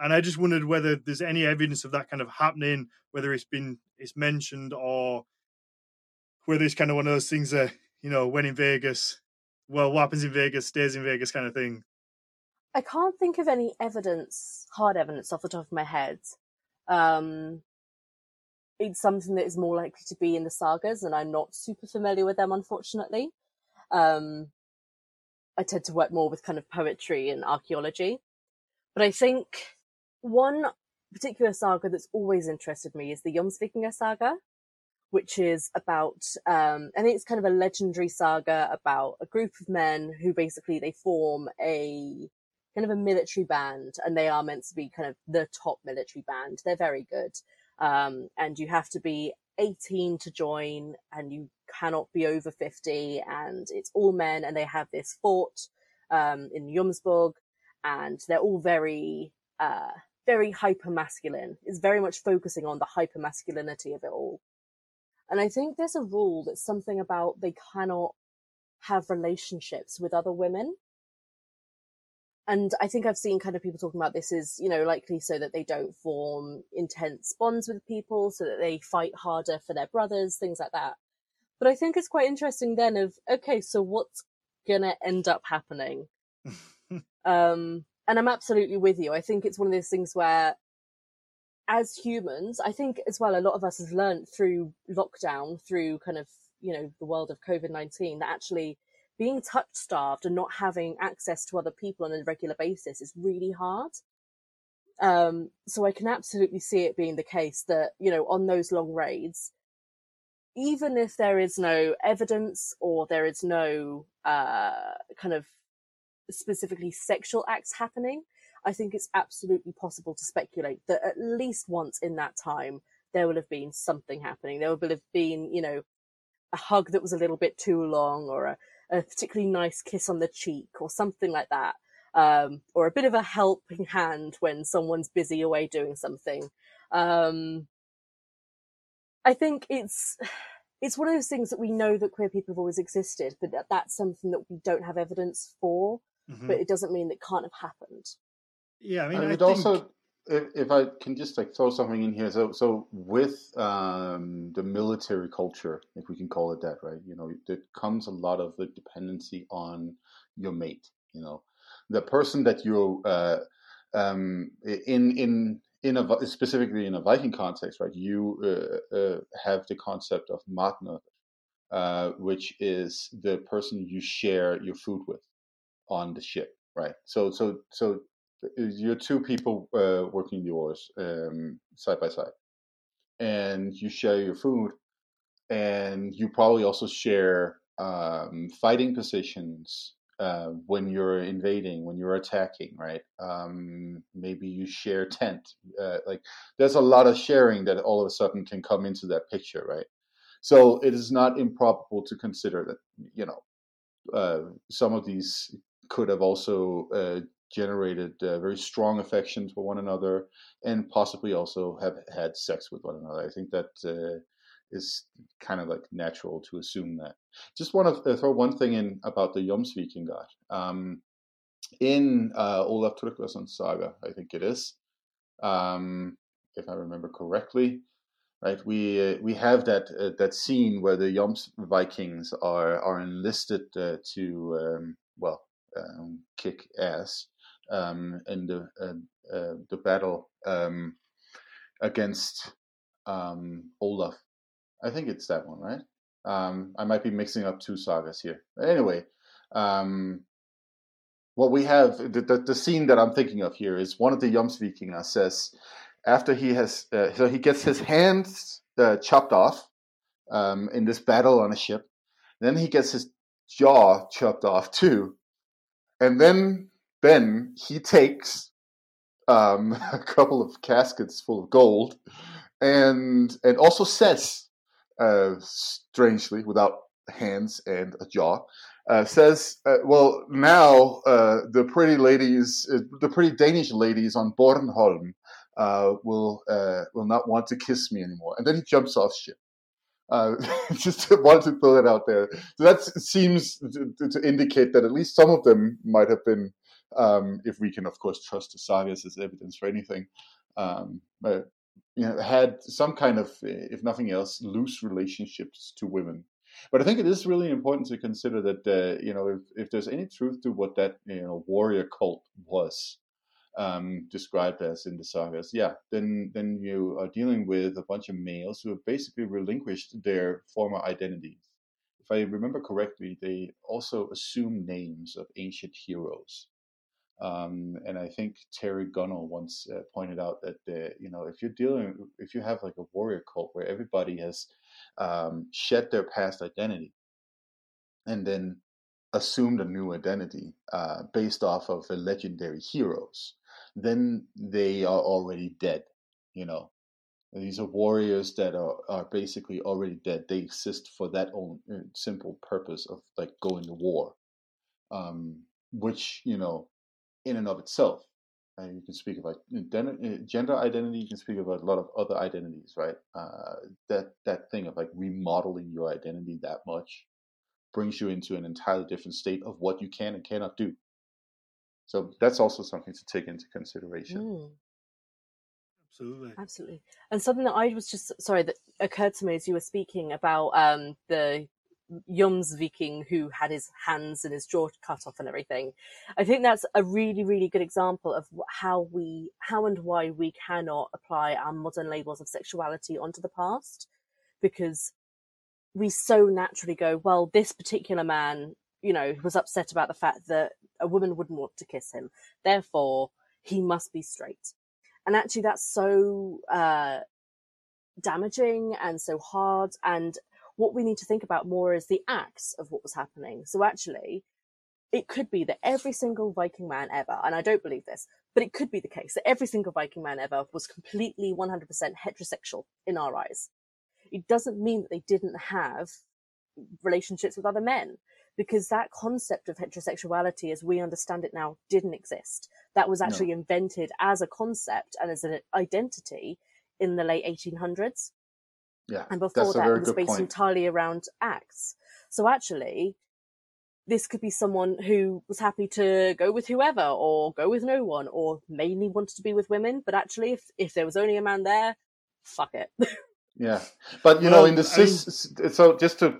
And I just wondered whether there's any evidence of that kind of happening, whether it's been it's mentioned or whether it's kind of one of those things that you know when in Vegas, well, what happens in Vegas stays in Vegas kind of thing. I can't think of any evidence, hard evidence, off the top of my head. Um, it's something that is more likely to be in the sagas, and I'm not super familiar with them, unfortunately. Um, I tend to work more with kind of poetry and archaeology. But I think one particular saga that's always interested me is the Jomsvikinga saga, which is about, um, I think it's kind of a legendary saga about a group of men who basically they form a kind of a military band and they are meant to be kind of the top military band. They're very good. Um, and you have to be 18 to join and you cannot be over 50 and it's all men and they have this fort um, in Jomsborg and they're all very uh, very hyper masculine it's very much focusing on the hyper masculinity of it all and i think there's a rule that's something about they cannot have relationships with other women and I think I've seen kind of people talking about this is, you know, likely so that they don't form intense bonds with people, so that they fight harder for their brothers, things like that. But I think it's quite interesting then of, okay, so what's gonna end up happening? um, and I'm absolutely with you. I think it's one of those things where as humans, I think as well, a lot of us have learned through lockdown, through kind of, you know, the world of COVID-19 that actually being touch starved and not having access to other people on a regular basis is really hard. Um, so I can absolutely see it being the case that, you know, on those long raids, even if there is no evidence or there is no, uh, kind of specifically sexual acts happening, I think it's absolutely possible to speculate that at least once in that time, there will have been something happening. There will have been, you know, a hug that was a little bit too long or a, a particularly nice kiss on the cheek or something like that. Um, or a bit of a helping hand when someone's busy away doing something. Um, I think it's it's one of those things that we know that queer people have always existed, but that, that's something that we don't have evidence for. Mm-hmm. But it doesn't mean it can't have happened. Yeah, I mean, I, I think... also if, if I can just like throw something in here, so so with um, the military culture, if we can call it that, right? You know, there comes a lot of the dependency on your mate. You know, the person that you uh, um, in in in a specifically in a Viking context, right? You uh, uh, have the concept of matner, uh, which is the person you share your food with on the ship, right? So so so you're two people uh, working the oars um, side by side, and you share your food, and you probably also share um, fighting positions uh, when you're invading, when you're attacking, right? Um, maybe you share tent. Uh, like there's a lot of sharing that all of a sudden can come into that picture, right? So it is not improbable to consider that you know uh, some of these could have also uh, generated uh, very strong affections for one another and possibly also have had sex with one another. I think that uh, is kind of like natural to assume that. Just want to throw one thing in about the Jomsvikingar. Um, in uh, Olaf Tryggvason's saga, I think it is, um, if I remember correctly, right? We uh, we have that uh, that scene where the Joms Vikings are are enlisted uh, to um, well um, kick ass, um, in the uh, uh, the battle um, against um, Olaf. I think it's that one, right? Um, I might be mixing up two sagas here. Anyway, um, what we have the, the, the, scene that I'm thinking of here is one of the Jomsvikingar says after he has uh, so he gets his hands uh, chopped off in this battle on a ship, then he gets his jaw chopped off too, and then then he takes um, a couple of caskets full of gold, and and also says, uh, strangely, without hands and a jaw, uh, says, uh, "Well, now uh, the pretty ladies, uh, the pretty Danish ladies on Bornholm, uh, will will not want to kiss me anymore." And then he jumps off ship. just wanted to throw that out there. So that seems to, to, indicate that at least some of them might have been, um, if we can, of course, trust the sagas as evidence for anything, um, but you know, had some kind of, if nothing else, loose relationships to women. But I think it is really important to consider that uh, you know if, if there's any truth to what that you know warrior cult was um, described as in the sagas, yeah, then then you are dealing with a bunch of males who have basically relinquished their former identities. If I remember correctly, they also assume names of ancient heroes. Um, and I think Terry Gunnell once uh, pointed out that you know if you're dealing if you have like a warrior cult where everybody has um, shed their past identity and then assumed a new identity uh, based off of the legendary heroes, then they are already dead. You know, these are warriors that are, are basically already dead. They exist for that own uh, simple purpose of like going to war, um, which you know in and of itself. And you can speak about gender identity. You can speak about a lot of other identities, right? Uh, that that thing of like remodeling your identity that much brings you into an entirely different state of what you can and cannot do. So that's also something to take into consideration. Mm. Absolutely. Absolutely. And something that I was just sorry that occurred to me as you were speaking about um, the Jomsviking who had his hands and his jaw cut off and everything. I think that's a really, really good example of how we, how and why we cannot apply our modern labels of sexuality onto the past because we so naturally go, well, this particular man, you know, was upset about the fact that a woman wouldn't want to kiss him. Therefore, he must be straight. And actually, that's so, uh, damaging and so hard. And what we need to think about more is the acts of what was happening. So actually, it could be that every single Viking man ever, and I don't believe this, but it could be the case that every single Viking man ever was completely 100% heterosexual in our eyes. It doesn't mean that they didn't have relationships with other men because that concept of heterosexuality as we understand it now didn't exist. That was actually no. invented as a concept and as an identity in the late 1800s. Yeah, and before that, it was based point. entirely around acts. So actually, this could be someone who was happy to go with whoever or go with no one or mainly wanted to be with women. But actually, if, if there was only a man there, fuck it. yeah. But, you well, know, in the cis, I mean, so just to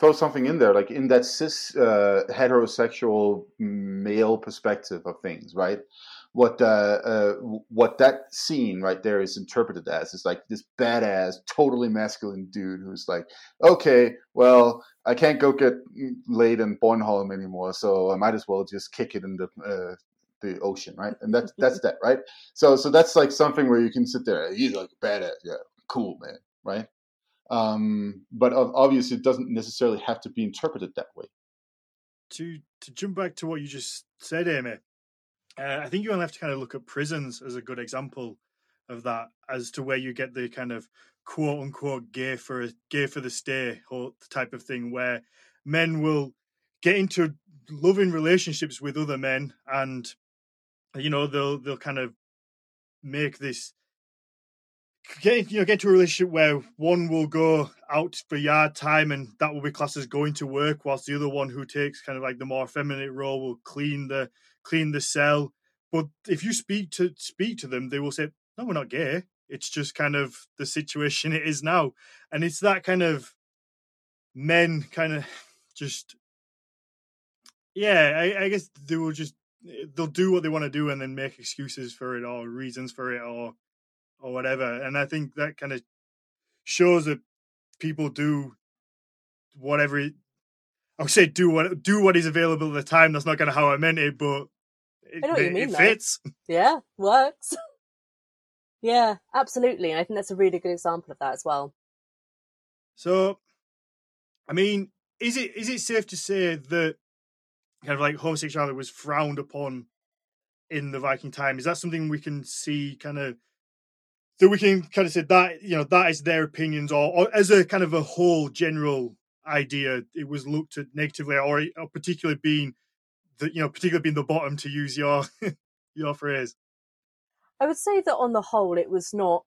throw something in there, like in that cis uh, heterosexual male perspective of things, right? What uh, uh, what that scene right there is interpreted as is like this badass, totally masculine dude who's like, okay, well, I can't go get laid in Bornholm anymore, so I might as well just kick it in the uh, the ocean, right? And that's that's that, right? So so that's like something where you can sit there, he's like badass, yeah, cool man, right? Um, but obviously, it doesn't necessarily have to be interpreted that way. To to jump back to what you just said, Amy, uh, I think you only have to kind of look at prisons as a good example of that, as to where you get the kind of quote unquote gay for gay for the stay type of thing, where men will get into loving relationships with other men, and you know they'll they'll kind of make this get you know get into a relationship where one will go out for yard time and that will be classed as going to work whilst the other one who takes kind of like the more feminine role will clean the clean the cell but if you speak to speak to them they will say no we're not gay it's just kind of the situation it is now and it's that kind of men kind of just yeah I, I guess they will just they'll do what they want to do and then make excuses for it or reasons for it or or whatever. And I think that kind of shows that people do whatever. I would say do what do what is available at the time. That's not kind of how I meant it, but it, I know what you mean, it fits. Yeah, works. yeah, absolutely. And I think that's a really good example of that as well. So, I mean, is it is it safe to say that kind of like homosexuality was frowned upon in the Viking time? Is that something we can see kind of so we can kind of say that you know that is their opinions or, or as a kind of a whole general idea it was looked at negatively, or, or particularly being the you know particularly being the bottom to use your your phrase? I would say that on the whole, it was not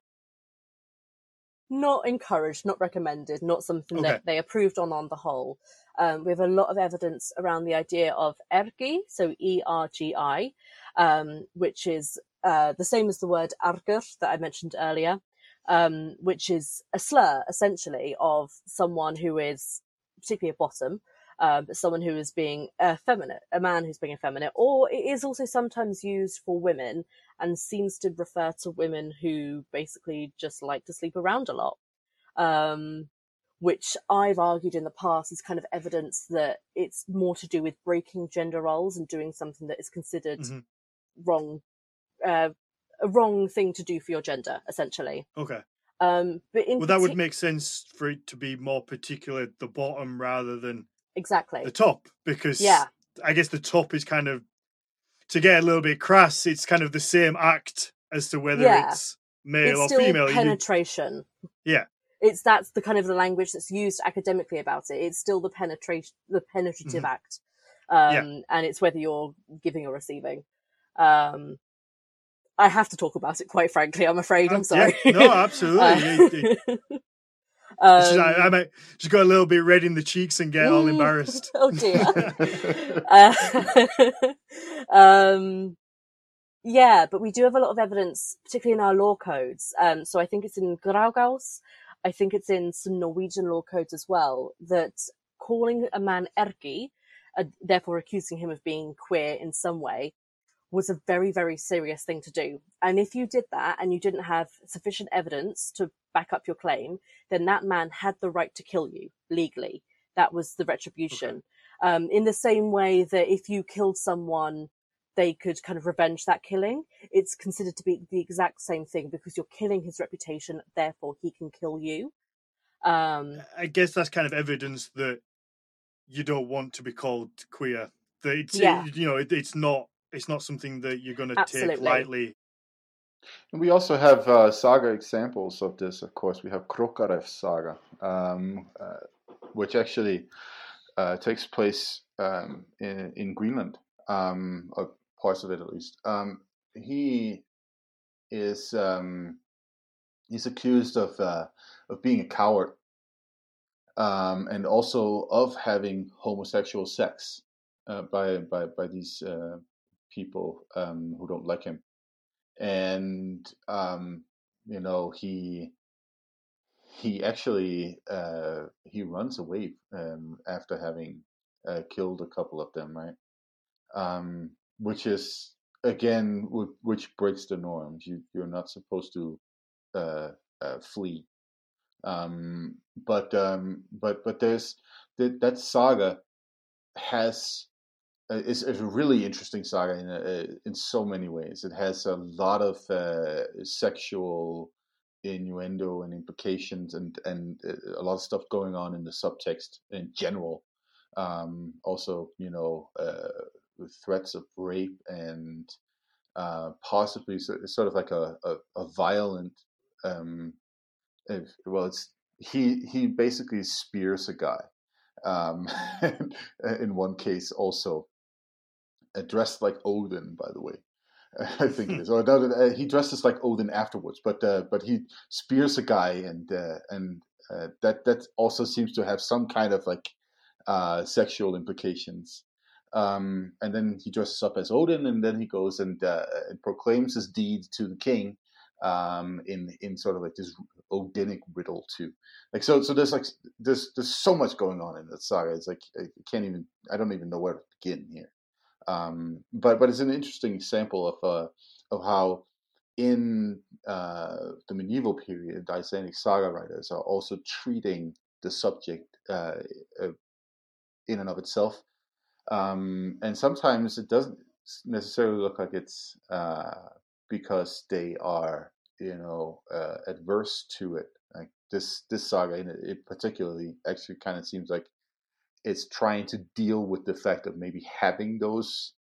not encouraged, not recommended, not something Okay. that they approved on on the whole. Um, we have a lot of evidence around the idea of ergi, so E R G I, um, which is uh, the same as the word argur that I mentioned earlier, um, which is a slur essentially of someone who is particularly a bottom, um, someone who is being effeminate, a man who's being effeminate, or it is also sometimes used for women and seems to refer to women who basically just like to sleep around a lot. Um, which I've argued in the past is kind of evidence that it's more to do with breaking gender roles and doing something that is considered Mhm. wrong, uh, a wrong thing to do for your gender, essentially. Okay. Um, but in Well, that would make sense for it to be more particular at the bottom rather than exactly, the top, because Yeah. I guess the top is kind of to get a little bit crass. It's kind of the same act as to whether Yeah. it's male it's or female. You- penetration. Yeah. It's that's the kind of the language that's used academically about it. It's still the penetration, the penetrative Mhm. act, um, Yeah. and it's whether you're giving or receiving. Um, I have to talk about it, quite frankly. I'm afraid. Uh, I'm sorry. yeah, no, absolutely. Uh, just, I, um, I might just got a little bit red in the cheeks and get all embarrassed. oh dear. Uh, um, yeah, but we do have a lot of evidence, particularly in our law codes. Um, so I think it's in Grágás, I think it's in some Norwegian law codes as well, that calling a man ergi, uh, therefore accusing him of being queer in some way, was a very, very serious thing to do. And if you did that and you didn't have sufficient evidence to back up your claim, then that man had the right to kill you legally. That was the retribution. Um, in the same way that if you killed someone, they could kind of revenge that killing. It's considered to be the exact same thing because you're killing his reputation, therefore he can kill you. Um, I guess that's kind of evidence that you don't want to be called queer. That it's Yeah. you know it, it's not it's not something that you're going to take lightly. And we also have uh, saga examples of this, of course. We have Krokaref's saga, um, uh, which actually uh, takes place um, in, in Greenland, um, or parts of it at least. Um, he is um, he's accused of uh, of being a coward, um, and also of having homosexual sex uh, by by by these uh, people who don't like him and um, you know he he actually uh, he runs away um, after having uh, killed a couple of them, right? Um, which is again wh- which breaks the norms. You you're not supposed to uh, uh, flee, um, but um, but but there's that that saga has it's, it's a really interesting saga in uh, in so many ways. It has a lot of uh, sexual innuendo and implications, and and uh, a lot of stuff going on in the subtext in general. Um, also, you know, uh, threats of rape and uh, possibly so, sort of like a a, a violent. Um, if, well, it's he he basically spears a guy. Um, in one case, also uh, dressed like Odin, by the way. I think it is. Or no, uh, he dresses like Odin afterwards, but uh, but he spears a guy, and uh, and uh, that that also seems to have some kind of like uh, sexual implications. Um, and then he dresses up as Odin, and then he goes and, uh, and proclaims his deed to the king um, in in sort of like this Odinic riddle too. Like so, so there's like there's there's so much going on in that saga. It's like I can't even I don't even know where to begin here. Um, but but it's an interesting example of uh, of how in uh, the medieval period, the Icelandic saga writers are also treating the subject uh, in and of itself, um, and sometimes it doesn't necessarily look like it's uh, because they are you know uh, adverse to it. Like this this saga in it particularly actually kind of seems like it's trying to deal with the fact of maybe having those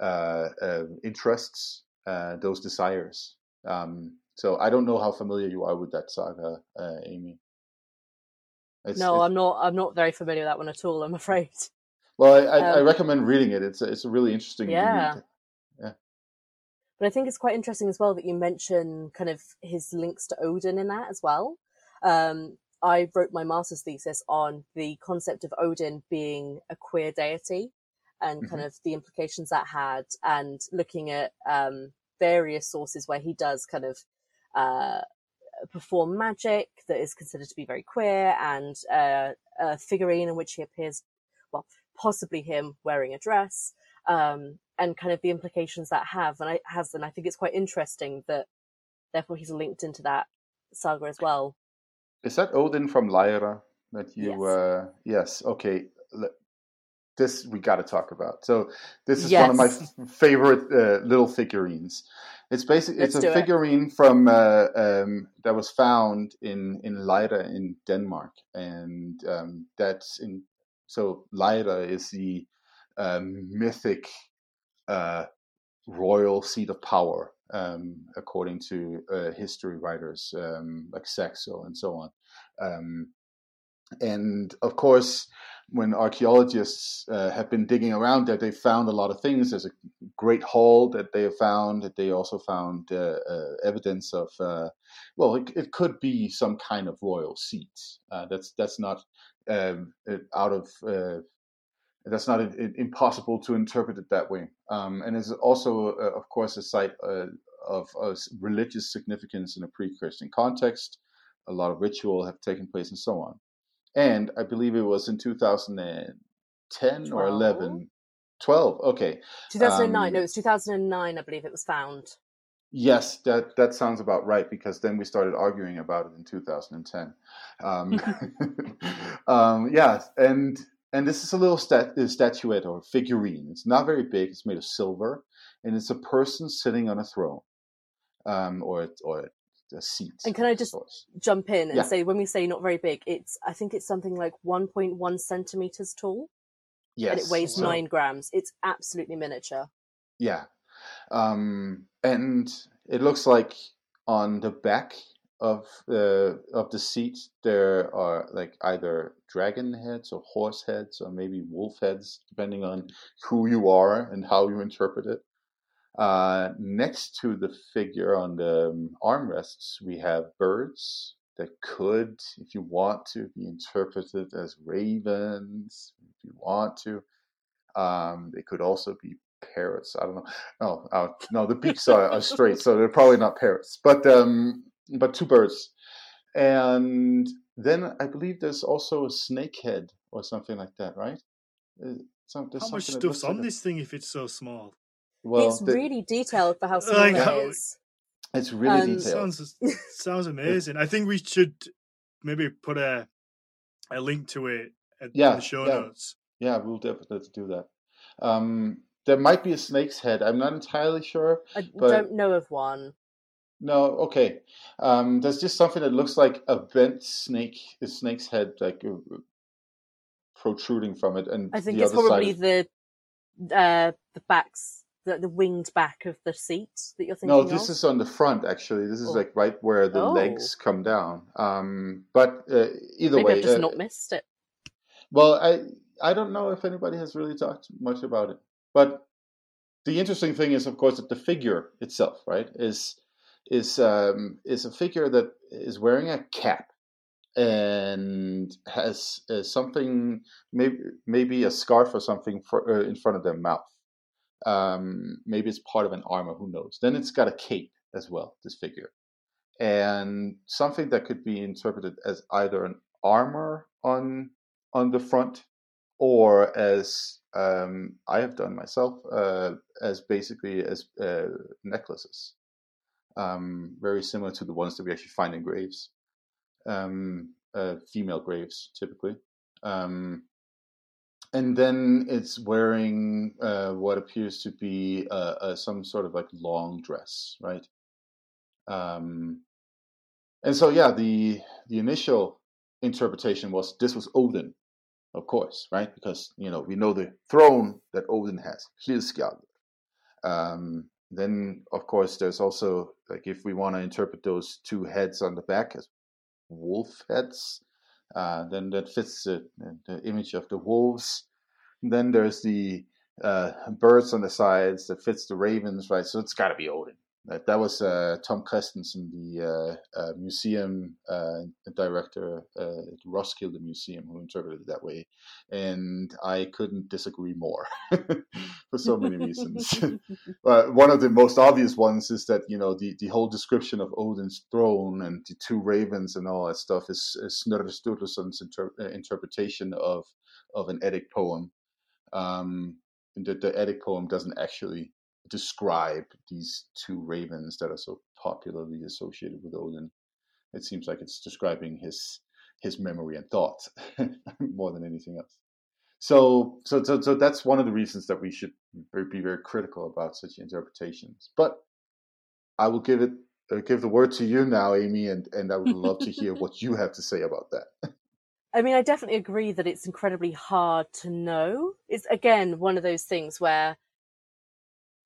uh, uh, interests, uh, those desires. Um, so I don't know how familiar you are with that saga, uh, Amy. It's, no, it's, I'm not. I'm not very familiar with that one at all. I'm afraid. well, I, I, I Um, recommend reading it. It's a, it's a really interesting Yeah. read. But I think it's quite interesting as well that you mention kind of his links to Odin in that as well. Um, I wrote my master's thesis on the concept of Odin being a queer deity and kind of the implications that had, and looking at um, various sources where he does kind of uh, perform magic that is considered to be very queer, and uh, a figurine in which he appears, well, possibly him wearing a dress, um, and kind of the implications that have and I has. And I think it's quite interesting that therefore he's linked into that saga as well. Is that Odin from Lejre that you? Yes. Uh, yes. Okay. This we got to talk about. So this is one of my favorite uh, little figurines. It's basically it's Let's a do it. figurine from uh, um, that was found in in Lejre in Denmark, and um, that's in. So Lejre is the um, mythic uh, royal seat of power, um, according to uh, history writers um, like Saxo and so on. Um, and of course, when archaeologists uh, have been digging around there, they found a lot of things. There's a great hall that they have found. That they also found uh, uh, evidence of. Uh, well, it, it could be some kind of royal seat. Uh, that's that's not um, out of uh, that's not i- i- impossible to interpret it that way. Um, and it's also, uh, of course, a site uh, of, s- religious significance in a pre-Christian context. A lot of ritual have taken place and so on. And I believe it was in 2010 or 11, 12. Okay. 2009. Um, no, it was 2009. I believe it was found. Yes, that that sounds about right because then we started arguing about it in 2010. Um, um, yeah, and and this is a little stat, uh, statuette or figurine. It's not very big. It's made of silver, and it's a person sitting on a throne, um, or or a seat. And can I just jump in and Yeah. say when we say not very big, it's I think it's something like 1.1 centimeters tall Yes, and it weighs so- nine grams. It's absolutely miniature. Yeah. Um, and it looks like on the back of the of the seat there are like either dragon heads or horse heads or maybe wolf heads, depending on who you are and how you interpret it. Uh, next to the figure on the um, armrests, we have birds that could, if you want to, be interpreted as ravens. If you want to, um, they could also be parrots. I don't know. No, uh, no, the beaks are, are straight, so they're probably not parrots. But um, but two birds, and then I believe there's also a snake head or something like that, right? Uh, some, there's How much stuff's looks like on a- this thing if it's so small? Well, it's the- really detailed for how small Like it how- is. it's really um, detailed. Sounds sounds amazing. I think we should maybe put a a link to it at, in Yeah, the show yeah. notes. Yeah, we'll definitely do that. Um, there might be a snake's head. I'm not entirely sure. I but- don't know of one. No, okay. Um, there's just something that looks like a bent snake, a snake's head, like uh, protruding from it, and I think it's probably side. the uh, the backs, the, the winged back of the seat that you're thinking No, of. this is on the front. Actually, this is Oh. like right where the Oh. legs come down. Um, but uh, either Maybe way, I've just uh, not missed it. Well, I I don't know if anybody has really talked much about it, but the interesting thing is, of course, that the figure itself, right, is is um, is a figure that is wearing a cap and has uh, something maybe maybe a scarf or something for, uh, in front of their mouth. Um, maybe it's part of an armor. Who knows? Then it's got a cape as well. This figure and something that could be interpreted as either an armor on on the front or as um, I have done myself uh, as basically as uh, necklaces, um, very similar to the ones that we actually find in graves, um, uh, female graves typically. Um, and then it's wearing uh, what appears to be uh, uh, some sort of like long dress, right? Um, and so, yeah, the the initial interpretation was this was Odin, of course, right? Because you know we know the throne that Odin has, Hlidskjalf. Um, then, of course, there's also like if we want to interpret those two heads on the back as wolf heads, Uh, then that fits the, the, image of the wolves. Then there's the uh, birds on the sides that fits the ravens, right? So it's got to be Odin. That, that was uh, Tom Christensen, the uh, uh, museum uh, director at Roskilde Museum, who interpreted it that way. And I couldn't disagree more for so many reasons. one of the most obvious ones is that, you know, the, the whole description of Odin's throne and the two ravens and all that stuff is, is Snorri Sturluson's inter- interpretation of, of an Eddic poem. Um, the, the Eddic poem doesn't actually describe these two ravens that are so popularly associated with Odin. It seems like it's describing his his memory and thought more than anything else. So, so, so, so that's one of the reasons that we should be very critical about such interpretations. But I will give it uh, give the word to you now, Amy, and and I would love to hear what you have to say about that. I mean, I definitely agree that it's incredibly hard to know. It's again one of those things where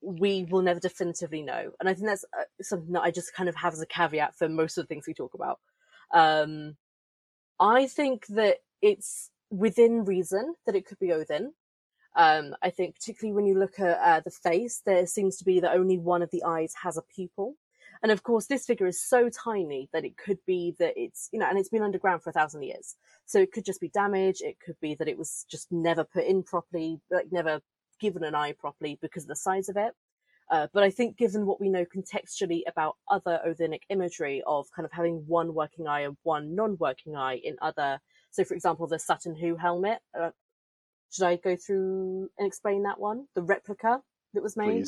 we will never definitively know. And I think that's uh, something that I just kind of have as a caveat for most of the things we talk about. Um, I think that it's within reason that it could be Odin. Um, I think particularly when you look at uh, the face, there seems to be that only one of the eyes has a pupil. And of course, this figure is so tiny that it could be that it's, you know, and it's been underground for a thousand years. So it could just be damage. It could be that it was just never put in properly, like never given an eye properly because of the size of it. Uh, but I think given what we know contextually about other Odinic imagery of kind of having one working eye and one non-working eye in other, so for example, the Sutton Hoo helmet, uh, should I go through and explain that one? The replica that was made?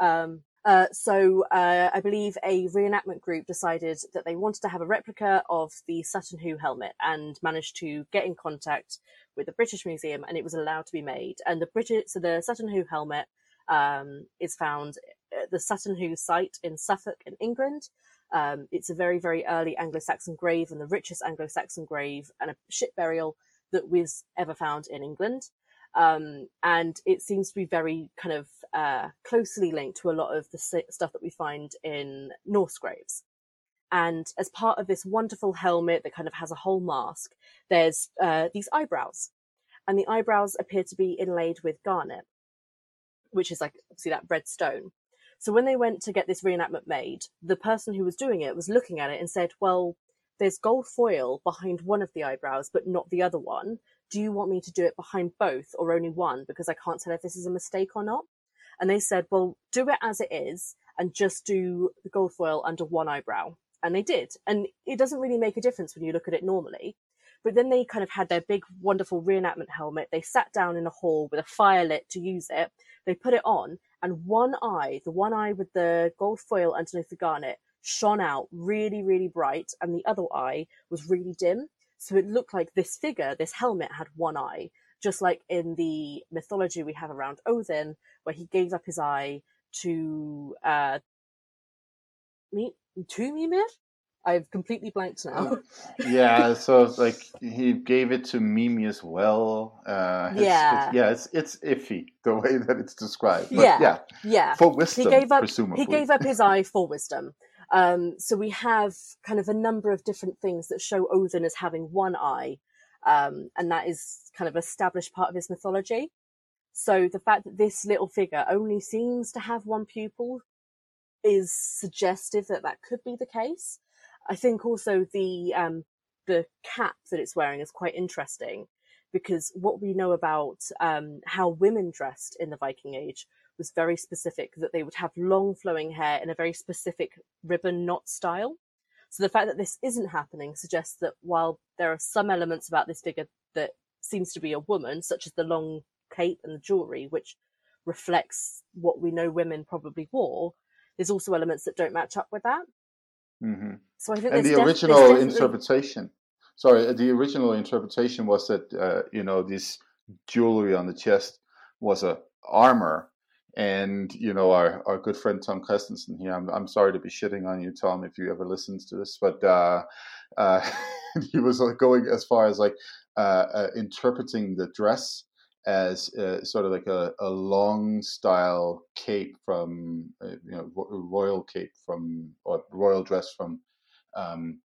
Um, uh, so uh, I believe a reenactment group decided that they wanted to have a replica of the Sutton Hoo helmet and managed to get in contact with the British Museum, and it was allowed to be made. And the British, so the Sutton Hoo helmet um, is found at the Sutton Hoo site in Suffolk in England. Um, it's a very, very early Anglo-Saxon grave and the richest Anglo-Saxon grave and a ship burial that was ever found in England. Um, and it seems to be very kind of uh, closely linked to a lot of the stuff that we find in Norse graves. And as part of this wonderful helmet that kind of has a whole mask, there's uh, these eyebrows. And the eyebrows appear to be inlaid with garnet, which is like, obviously, that red stone. So when they went to get this reenactment made, the person who was doing it was looking at it and said, Well, there's gold foil behind one of the eyebrows, but not the other one. Do you want me to do it behind both or only one? Because I can't tell if this is a mistake or not. And they said, Well, do it as it is and just do the gold foil under one eyebrow and they did. And it doesn't really make a difference when you look at it normally. But then they kind of had their big, wonderful reenactment helmet. They sat down in a hall with a fire lit to use it. They put it on, and one eye, the one eye with the gold foil underneath the garnet, shone out really, really bright, and the other eye was really dim. So it looked like this figure, this helmet, had one eye, just like in the mythology we have around Odin, where he gave up his eye to uh, meet to Mimir? I've completely blanked now. yeah, so it's like he gave it to Mimir as well. Uh, it's, yeah, it's, yeah, it's it's iffy the way that it's described. But yeah, yeah, yeah. For wisdom, he gave up. Presumably. He gave up his eye for wisdom. Um, so we have kind of a number of different things that show Odin as having one eye, um, and that is kind of established part of his mythology. So the fact that this little figure only seems to have one pupil is suggestive that that could be the case. I think also the um, the cap that it's wearing is quite interesting because what we know about um, how women dressed in the Viking Age was very specific. That they would have long flowing hair in a very specific ribbon knot style. So the fact that this isn't happening suggests that while there are some elements about this figure that seems to be a woman, such as the long cape and the jewelry, which reflects what we know women probably wore, there's also elements that don't match up with that. Mm-hmm. So I think and the original definitely... interpretation. Sorry, the original interpretation was that uh, you know this jewelry on the chest was a armor, and you know our, our good friend Tom Christensen here. I'm I'm sorry to be shitting on you, Tom, if you ever listens to this, but uh, uh, he was like going as far as like uh, uh, interpreting the dress as uh, sort of like a, a long style cape from uh, you know royal cape from or royal dress from um,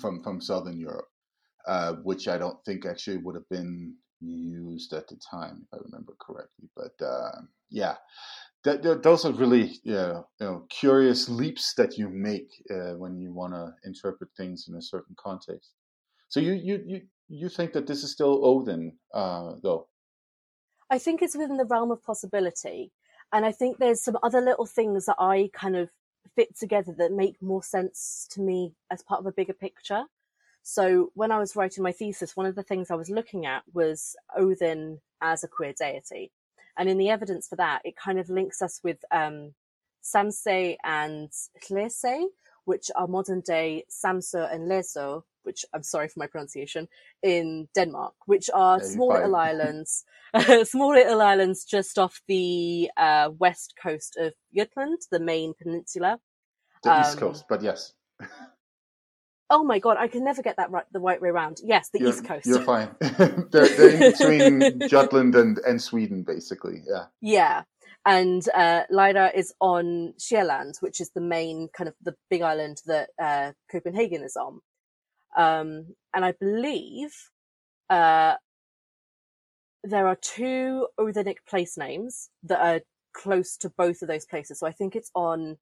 from from southern Europe. which I don't think actually would have been used at the time, if I remember correctly. But yeah, that, that, those are really you know, you know, curious leaps that you make uh, when you want to interpret things in a certain context. So you you you you think that this is still Odin, uh, though? I think it's within the realm of possibility, and I think there's some other little things that I kind of fit together that make more sense to me as part of a bigger picture. So when I was writing my thesis, one of the things I was looking at was Odin as a queer deity. And in the evidence for that, it kind of links us with um, Samsey and Hlésey, which are modern day Samsø and Læsø, which I'm sorry for my pronunciation, in Denmark, which are small little islands, small little islands just off the uh, west coast of Jutland, the main peninsula. The um, east coast, but yes. Oh my god, I can never get that right the right way around. Yes, the you're, east coast. You're fine. they're, they're in between Jutland and, and Sweden, basically. Yeah. Yeah. And uh, is on Sjælland, which is the main kind of the big island that uh, Copenhagen is on. Um, and I believe uh, there are two Odinic place names that are close to both of those places. So I think it's on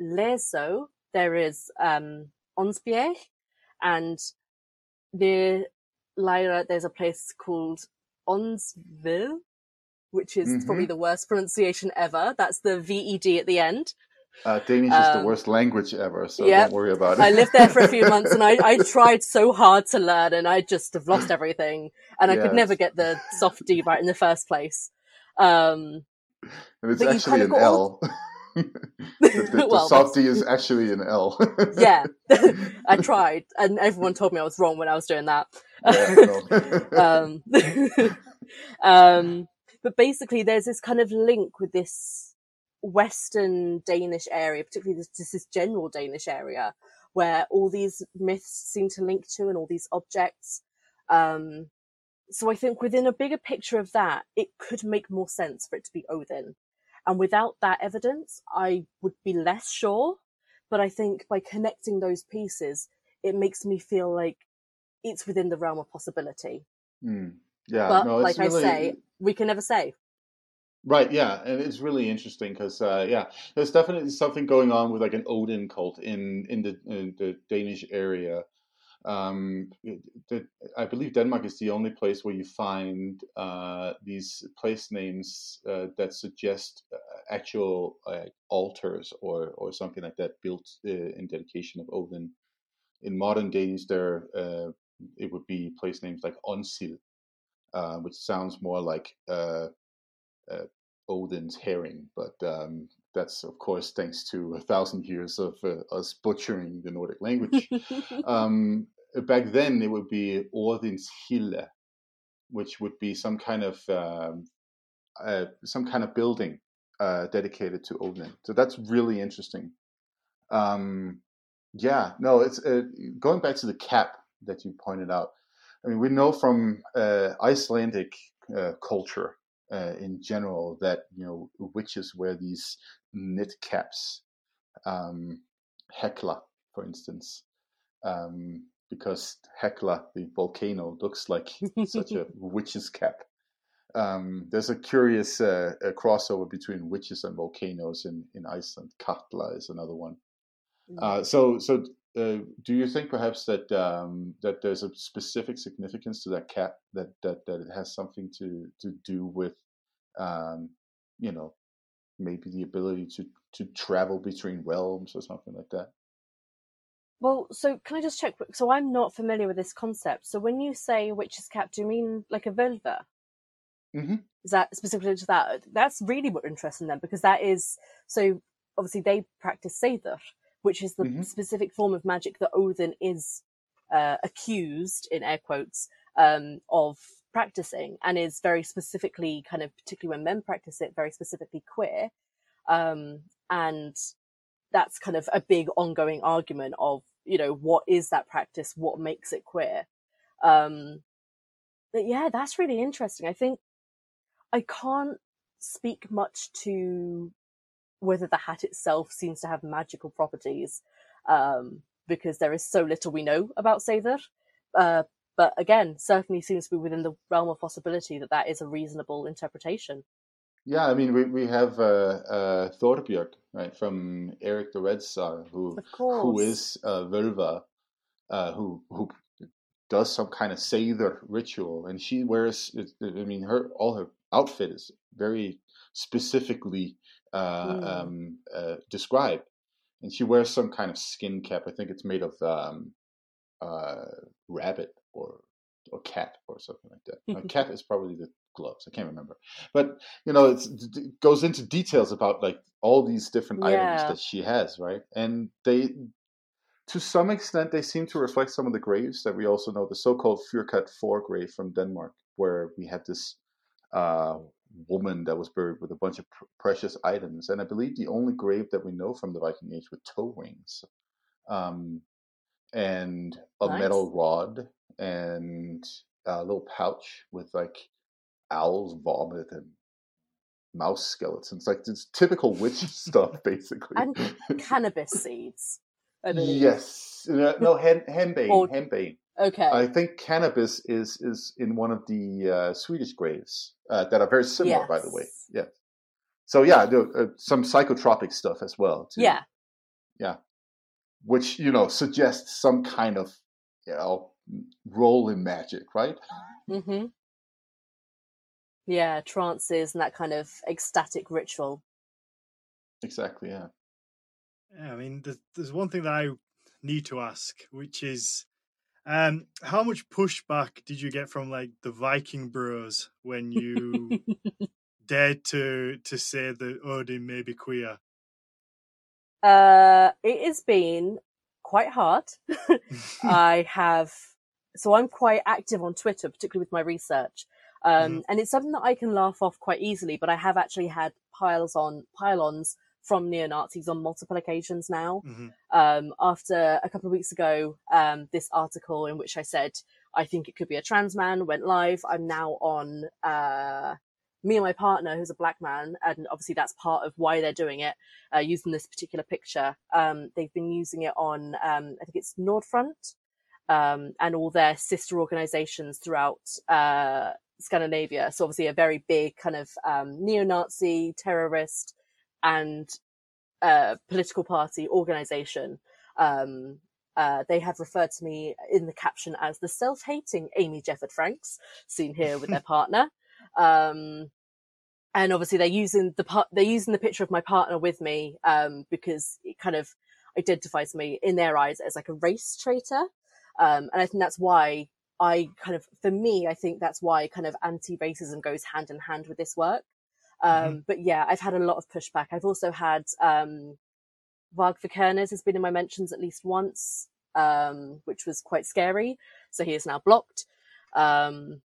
Læsø. There is um, Ånsbjerg, and near Lejre there's a place called Ånsved, which is mm-hmm. probably the worst pronunciation ever. That's the VED at the end. Uh, Danish um, is the um, worst language ever, so yep. don't worry about it. I lived there for a few months and I, I tried so hard to learn and I just have lost everything. And I could never get the soft D right in the first place. Um, and it's actually an L. the, the, well, the soft D is actually an L. yeah, I tried, and everyone told me I was wrong when I was doing that. Yeah, um, um, but basically, there's this kind of link with this Western Danish area, particularly this, this general Danish area, where all these myths seem to link to and all these objects. Um, so I think within a bigger picture of that, it could make more sense for it to be Odin. And without that evidence, I would be less sure. But I think by connecting those pieces, it makes me feel like it's within the realm of possibility. Mm. Yeah. But no, like really... I say, we can never say. Right, yeah, and it's really interesting because uh, yeah, there's definitely something going on with like an Odin cult in in the in the Danish area. Um, I believe Denmark is the only place where you find uh, these place names uh, that suggest uh, actual altars or or something like that built uh, in dedication of Odin. In modern Danish, there uh, it would be place names like Onsild, uh, which sounds more like uh, Odin's herring, but um, that's of course thanks to a thousand years of uh, us butchering the Nordic language. um, back then, it would be Odin's Hille, which would be some kind of um, uh, some kind of building uh, dedicated to Odin. So that's really interesting. Um, yeah, no, it's uh, going back to the cap that you pointed out. I mean, we know from uh, Icelandic culture uh, in general that you know witches wear these knit caps, um, Hekla, for instance, um, because Hekla, the volcano, looks like such a witch's cap. Um, there's a curious uh, a crossover between witches and volcanoes in, in Iceland. Katla is another one. Mm. Uh, so, so uh, do you think perhaps that um, that there's a specific significance to that cap that that, that it has something to to do with um, you know maybe the ability to to travel between realms or something like that well so can i just check so i'm not familiar with this concept so when you say witch's cap do you mean like a völva mm-hmm. is that specifically to that that's really what interesting then because that is so obviously they practice seidr which is the mm-hmm. specific form of magic that odin is uh, accused in air quotes um, of practicing and is very specifically kind of particularly when men practice it very specifically queer um, and that's kind of a big ongoing argument of you know what is that practice? What makes it queer? Um, but yeah that's really interesting. I think i can't speak much to whether the hat itself seems to have magical properties um, because there is so little we know about Seidr uh, but again, certainly seems to be within the realm of possibility that that is a reasonable interpretation. Yeah, I mean, we, we have uh, uh, Thorbjörg, right, from Eric the Red Saga, who who is uh, Völva, uh, who who does some kind of Seidr ritual, and she wears. I mean, her all her outfit is very specifically uh, mm. um, uh, described, and she wears some kind of skin cap. I think it's made of um, uh, rabbit or or cat or something like that. A cat is probably the gloves. I can't remember, but you know, it goes into details about like all these different yeah. items that she has, right? And they, to some extent, they seem to reflect some of the graves that we also know, the so-called Fyrkat Four grave from Denmark, where we have this uh, woman that was buried with a bunch of pr- precious items, and I believe the only grave that we know from the Viking Age with toe rings. Um, and a nice. metal rod and a little pouch with like owl's vomit and mouse skeletons, like it's typical witch stuff, basically. And cannabis seeds. Yes, no, hen, henbane, or, henbane. Okay. I think cannabis is is in one of the uh, Swedish graves uh, that are very similar, yes. by the way. Yeah. So yeah, there, uh, some psychotropic stuff as well. Too. Yeah. Yeah. Which you know suggests some kind of you know role in magic, right? Mm-hmm. Yeah, trances and that kind of ecstatic ritual. Exactly. Yeah. Yeah, I mean, there's, there's one thing that I need to ask, which is, um, how much pushback did you get from like the Viking Bros when you dared to to say that Odin may be queer? Uh, it has been quite hard. I have, so I'm quite active on Twitter, particularly with my research. Um, mm-hmm. and it's something that I can laugh off quite easily, but I have actually had piles on pylons from neo Nazis on multiple occasions now. Mm-hmm. Um, after a couple of weeks ago, um, this article in which I said I think it could be a trans man went live. I'm now on uh, me and my partner, who's a black man, and obviously that's part of why they're doing it, uh, using this particular picture. Um, they've been using it on, um, I think it's Nordfront, um, and all their sister organizations throughout uh, Scandinavia. So obviously a very big kind of um, neo-Nazi, terrorist, and uh, political party organization. Um, uh, they have referred to me in the caption as the self-hating Amy Jefford Franks, seen here with their partner. Um, and obviously they're using the part, they're using the picture of my partner with me, um, because it kind of identifies me in their eyes as like a race traitor. Um, and I think that's why I kind of, for me, I think that's why kind of anti-racism goes hand in hand with this work. Um, mm-hmm. but yeah, I've had a lot of pushback. I've also had, um, Varg Vikernes has been in my mentions at least once, um, which was quite scary. So he is now blocked. Um,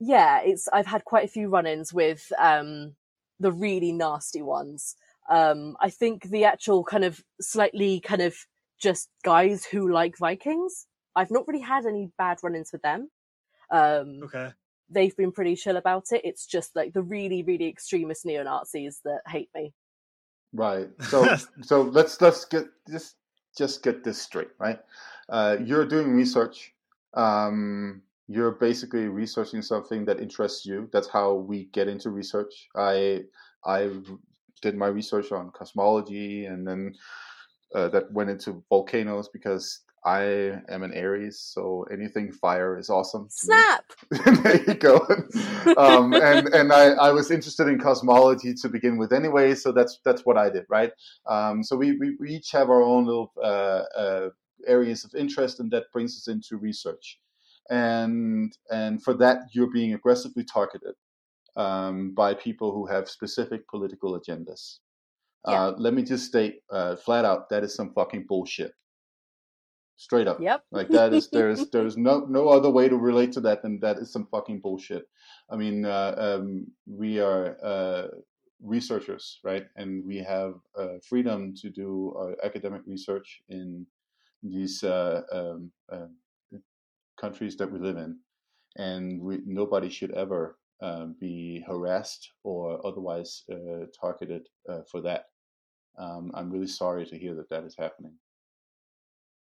yeah, it's I've had quite a few run-ins with um, the really nasty ones. Um, I think the actual kind of slightly kind of just guys who like Vikings. I've not really had any bad run-ins with them. Um, okay. They've been pretty chill about it. It's just like the really, really extremist neo Nazis that hate me. Right. So, so let's let's get just just get this straight, right? Uh, you're doing research. Um, you're basically researching something that interests you. That's how we get into research. I I did my research on cosmology, and then uh, that went into volcanoes because I am an Aries, so anything fire is awesome. Snap. there you go. um, and and I, I was interested in cosmology to begin with anyway, so that's that's what I did, right? Um, so we, we, we each have our own little uh, uh, areas of interest, and that brings us into research and and for that you're being aggressively targeted um, by people who have specific political agendas. Yeah. Uh, let me just state uh, flat out that is some fucking bullshit. Straight up, yep. like that is there's there's no no other way to relate to that than that is some fucking bullshit. I mean, uh, um, we are uh, researchers, right, and we have uh, freedom to do academic research in these uh, um, um countries that we live in, and we, nobody should ever uh, be harassed or otherwise uh, targeted uh, for that. Um, I'm really sorry to hear that that is happening,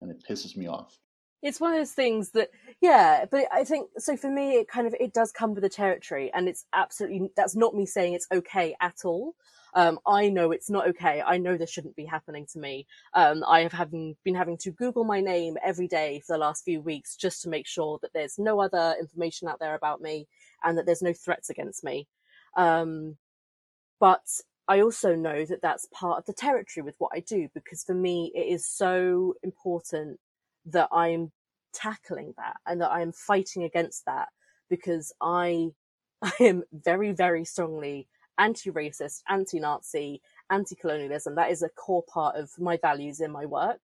and it pisses me off. it's one of those things that yeah but i think so for me it kind of it does come with the territory and it's absolutely that's not me saying it's okay at all um, I know it's not okay. I know this shouldn't be happening to me. Um, I have having, been having to Google my name every day for the last few weeks just to make sure that there's no other information out there about me and that there's no threats against me. Um, but I also know that that's part of the territory with what I do because for me it is so important that I'm tackling that and that I am fighting against that because I I am very very strongly anti-racist, anti-Nazi, anti-colonialism. That is a core part of my values in my work.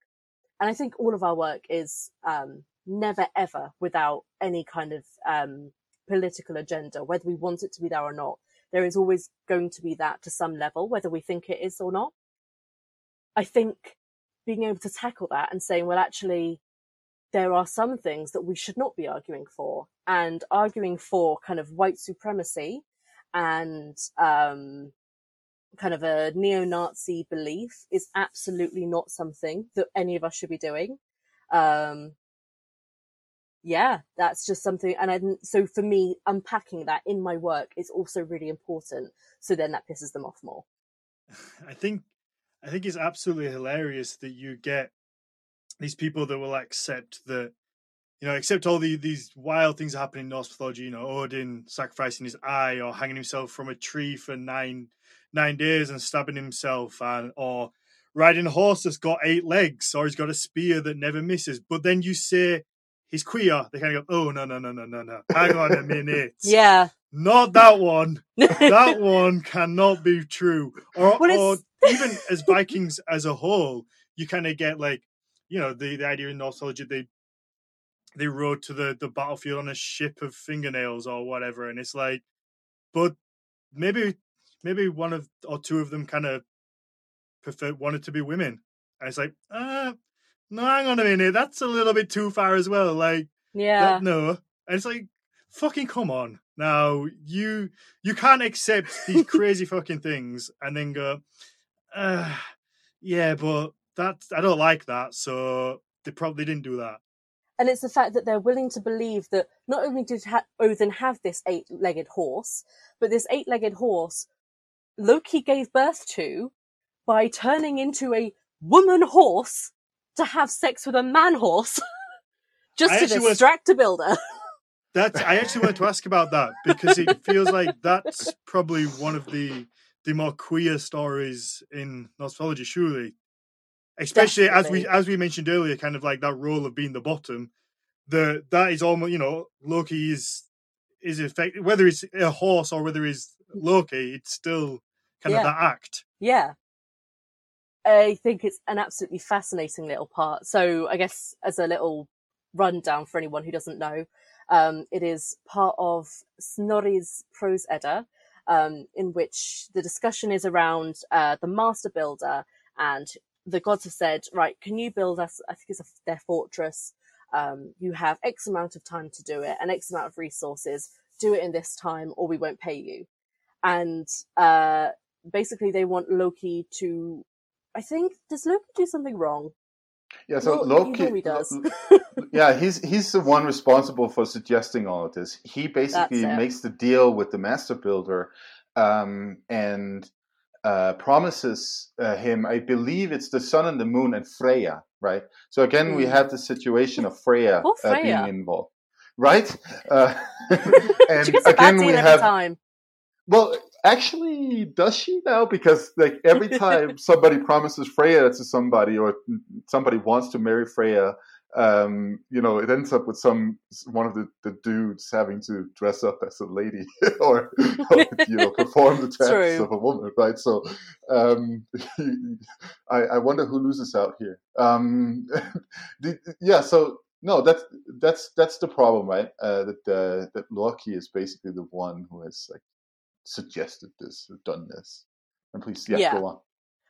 And I think all of our work is um, never ever without any kind of um, political agenda, whether we want it to be there or not. There is always going to be that to some level, whether we think it is or not. I think being able to tackle that and saying, well, actually, there are some things that we should not be arguing for and arguing for kind of white supremacy and um, kind of a neo-Nazi belief is absolutely not something that any of us should be doing. Um, yeah, that's just something. And I, so for me, unpacking that in my work is also really important. So then that pisses them off more. I think, I think it's absolutely hilarious that you get these people that will accept that you know, accept all the, these wild things happening in Norse mythology, you know, Odin sacrificing his eye or hanging himself from a tree for nine nine days and stabbing himself, and or riding a horse that's got eight legs, or he's got a spear that never misses. But then you say he's queer, they kind of go, "Oh no, no, no, no, no, no! Hang on a minute, yeah, not that one. that one cannot be true." Or, or even as Vikings as a whole, you kind of get like, you know, the the idea in Norse mythology they they rode to the the battlefield on a ship of fingernails or whatever, and it's like, but maybe maybe one of or two of them kind of prefer wanted to be women, and it's like, uh no, hang on a minute, that's a little bit too far as well. Like, yeah, that, no, and it's like, fucking come on now, you you can't accept these crazy fucking things and then go, uh, yeah, but that I don't like that, so they probably didn't do that. And it's the fact that they're willing to believe that not only did ha- Odin have this eight legged horse, but this eight legged horse Loki gave birth to by turning into a woman horse to have sex with a man horse just to distract was, a builder. That's I actually wanted to ask about that because it feels like that's probably one of the the more queer stories in mythology, surely especially Definitely. as we as we mentioned earlier, kind of like that role of being the bottom. The that is almost you know Loki is is effect whether it's a horse or whether it's Loki, it's still kind yeah. of that act. Yeah. I think it's an absolutely fascinating little part. So I guess as a little rundown for anyone who doesn't know, um, it is part of Snorri's Prose Edda, um, in which the discussion is around uh, the master builder and the gods have said, right, can you build us, I think it's a, their fortress. Um, you have X amount of time to do it and X amount of resources. Do it in this time or we won't pay you. And, uh, basically they want Loki to, I think, does Loki do something wrong? Yeah, so Loki, Loki does. yeah, he's he's the one responsible for suggesting all of this. He basically makes the deal with the master builder, um, and uh, promises uh, him, I believe it's the sun and the moon and Freya, right? So again, mm. we have the situation of Freya, oh, Freya. Uh, being involved, right? Uh, and again, we have. Time. Well, actually, does she now? Because like every time somebody promises Freya to somebody, or somebody wants to marry Freya, um, you know, it ends up with some one of the, the dudes having to dress up as a lady or, or you know perform the tasks of a woman, right? So, um, I, I wonder who loses out here. Um, the, yeah, so no, that's that's that's the problem, right? Uh, that uh, that Loki is basically the one who has like suggested this or done this. And please, yeah, yeah. go on.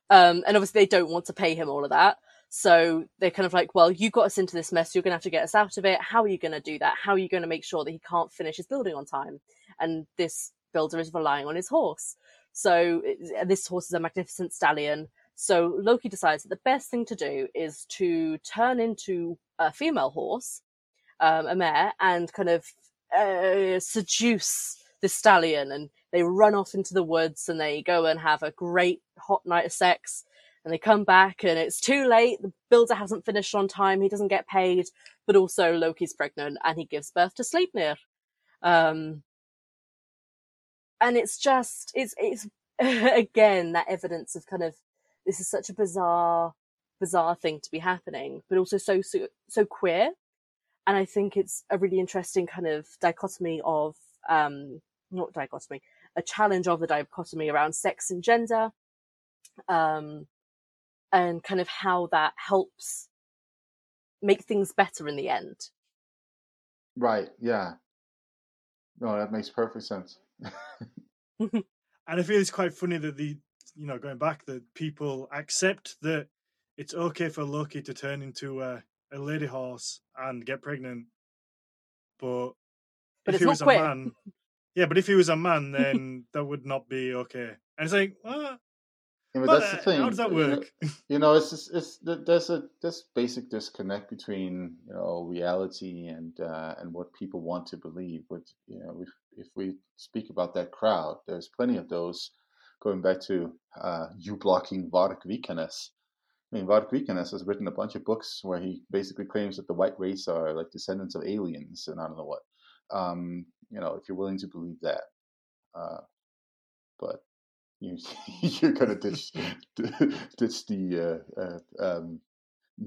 Um, and obviously they don't want to pay him all of that. So they're kind of like, well, you got us into this mess. You're going to have to get us out of it. How are you going to do that? How are you going to make sure that he can't finish his building on time? And this builder is relying on his horse. So this horse is a magnificent stallion. So Loki decides that the best thing to do is to turn into a female horse, um, a mare, and kind of uh, seduce the stallion. And they run off into the woods and they go and have a great hot night of sex. And they come back and it's too late. The builder hasn't finished on time. He doesn't get paid, but also Loki's pregnant and he gives birth to Sleipnir. Um, and it's just, it's, it's again, that evidence of kind of, this is such a bizarre, bizarre thing to be happening, but also so, so, so queer. And I think it's a really interesting kind of dichotomy of, um, not dichotomy, a challenge of the dichotomy around sex and gender, um, and kind of how that helps make things better in the end. Right. Yeah. No, that makes perfect sense. and I feel it's quite funny that the you know going back that people accept that it's okay for Loki to turn into a, a lady horse and get pregnant, but, but if he was quick. a man, yeah, but if he was a man, then that would not be okay. And it's like, what? Yeah, but that's the thing. How does that work? You know, it's just, it's there's a this basic disconnect between you know reality and uh, and what people want to believe. Which you know, if if we speak about that crowd, there's plenty of those. Going back to uh, you blocking Varg Vikernes. I mean, Varg Vikernes has written a bunch of books where he basically claims that the white race are like descendants of aliens and I don't know what. Um, you know, if you're willing to believe that, uh, but you you're gonna ditch ditch the uh, uh, um,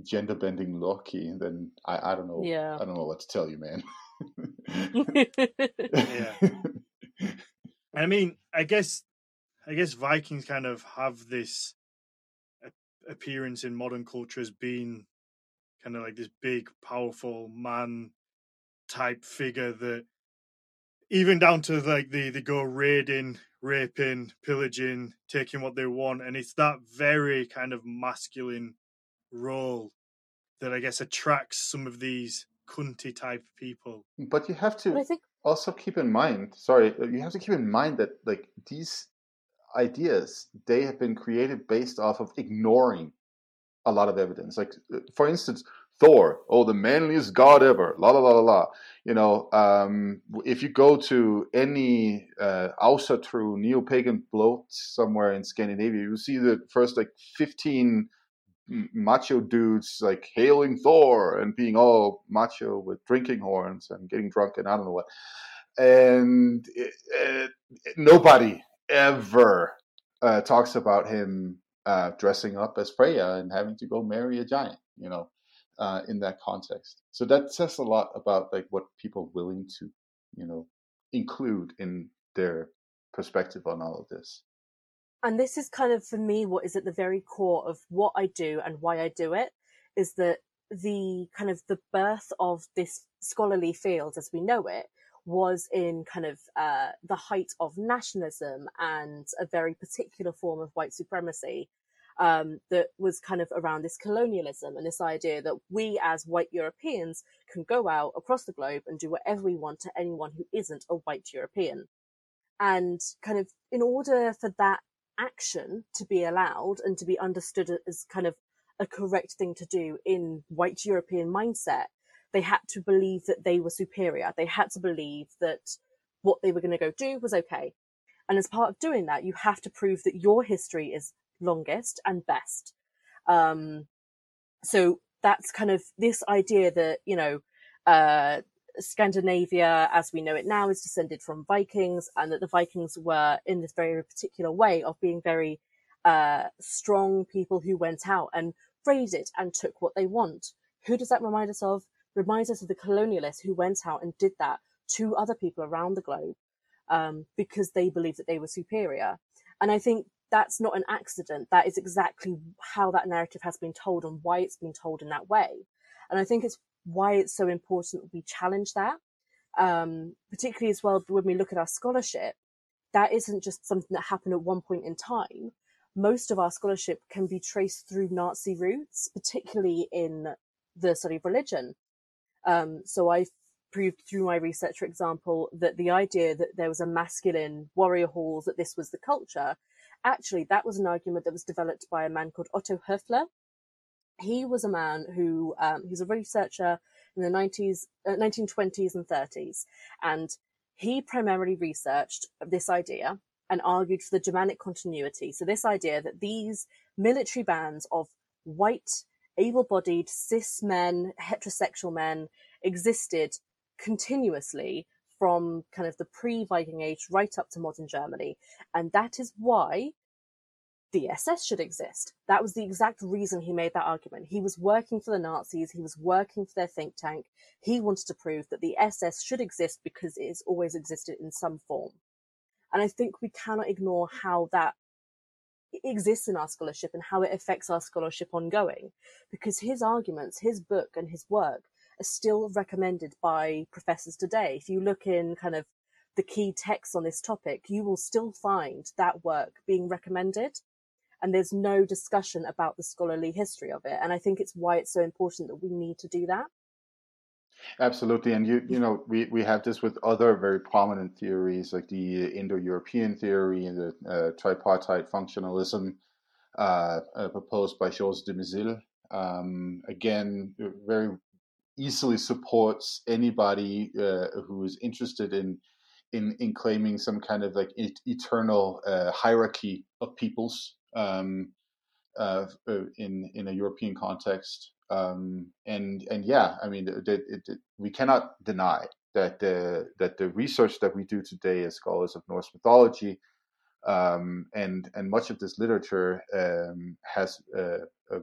gender bending Loki, then I, I don't know. Yeah. I don't know what to tell you, man. yeah. I mean, I guess, I guess Vikings kind of have this appearance in modern culture as being kind of like this big, powerful man type figure that even down to like the they go raiding, raping, pillaging, taking what they want, and it's that very kind of masculine role that I guess attracts some of these cunty type people. But you have to think... also keep in mind. Sorry, uh, you have to keep in mind that like these ideas they have been created based off of ignoring a lot of evidence. Like uh, for instance, Thor, oh, the manliest god ever, la la la la la. You know, um, if you go to any uh, true neo-pagan blót somewhere in Scandinavia, you see the first like 15 macho dudes like hailing Thor and being all macho with drinking horns and getting drunk and I don't know what. And it, it, nobody ever uh, talks about him uh, dressing up as Freya and having to go marry a giant, you know, uh, in that context. So that says a lot about like what people are willing to, you know, include in their perspective on all of this. And this is kind of for me what is at the very core of what I do and why I do it is that the kind of the birth of this scholarly field as we know it was in kind of uh, the height of nationalism and a very particular form of white supremacy um, that was kind of around this colonialism and this idea that we as white Europeans can go out across the globe and do whatever we want to anyone who isn't a white European. And kind of in order for that action to be allowed and to be understood as kind of a correct thing to do in white European mindset, they had to believe that they were superior. They had to believe that what they were going to go do was okay. And as part of doing that, you have to prove that your history is longest and best. Um, so that's kind of this idea that, you know, uh, Scandinavia, as we know it now, is descended from Vikings, and that the Vikings were in this very particular way of being very uh, strong people who went out and raided and took what they want. Who does that remind us of? Reminds us of the colonialists who went out and did that to other people around the globe um, because they believed that they were superior. And I think that's not an accident. That is exactly how that narrative has been told and why it's been told in that way. And I think it's why it's so important we challenge that. Um, particularly as well when we look at our scholarship, that isn't just something that happened at one point in time. Most of our scholarship can be traced through Nazi roots, particularly in the study of religion. Um, so I've proved through my research, for example, that the idea that there was a masculine warrior halls, that this was the culture, actually, that was an argument that was developed by a man called Otto Höfler. He was a man who um, he's a researcher in the 90s, uh, 1920s and 30s, and he primarily researched this idea and argued for the Germanic continuity. So this idea that these military bands of white, able-bodied, cis men, heterosexual men existed continuously from kind of the pre-Viking age right up to modern Germany. And that is why the SS should exist. That was the exact reason he made that argument. He was working for the Nazis. He was working for their think tank. He wanted to prove that the SS should exist because it has always existed in some form. And I think we cannot ignore how that exists in our scholarship and how it affects our scholarship ongoing. Because his arguments, his book and his work are still recommended by professors today. If you look in kind of the key texts on this topic, you will still find that work being recommended. And there's no discussion about the scholarly history of it. And I think it's why it's so important that we need to do that. Absolutely, and you you know we, we have this with other very prominent theories like the Indo-European theory and the uh, tripartite functionalism uh, uh, proposed by Georges Dumézil. Um, again, very easily supports anybody uh, who is interested in in in claiming some kind of like eternal uh, hierarchy of peoples um, uh, uh, in in a European context. Um, and and yeah, I mean, it, it, it, we cannot deny that the that the research that we do today as scholars of Norse mythology um, and and much of this literature um, has a, a,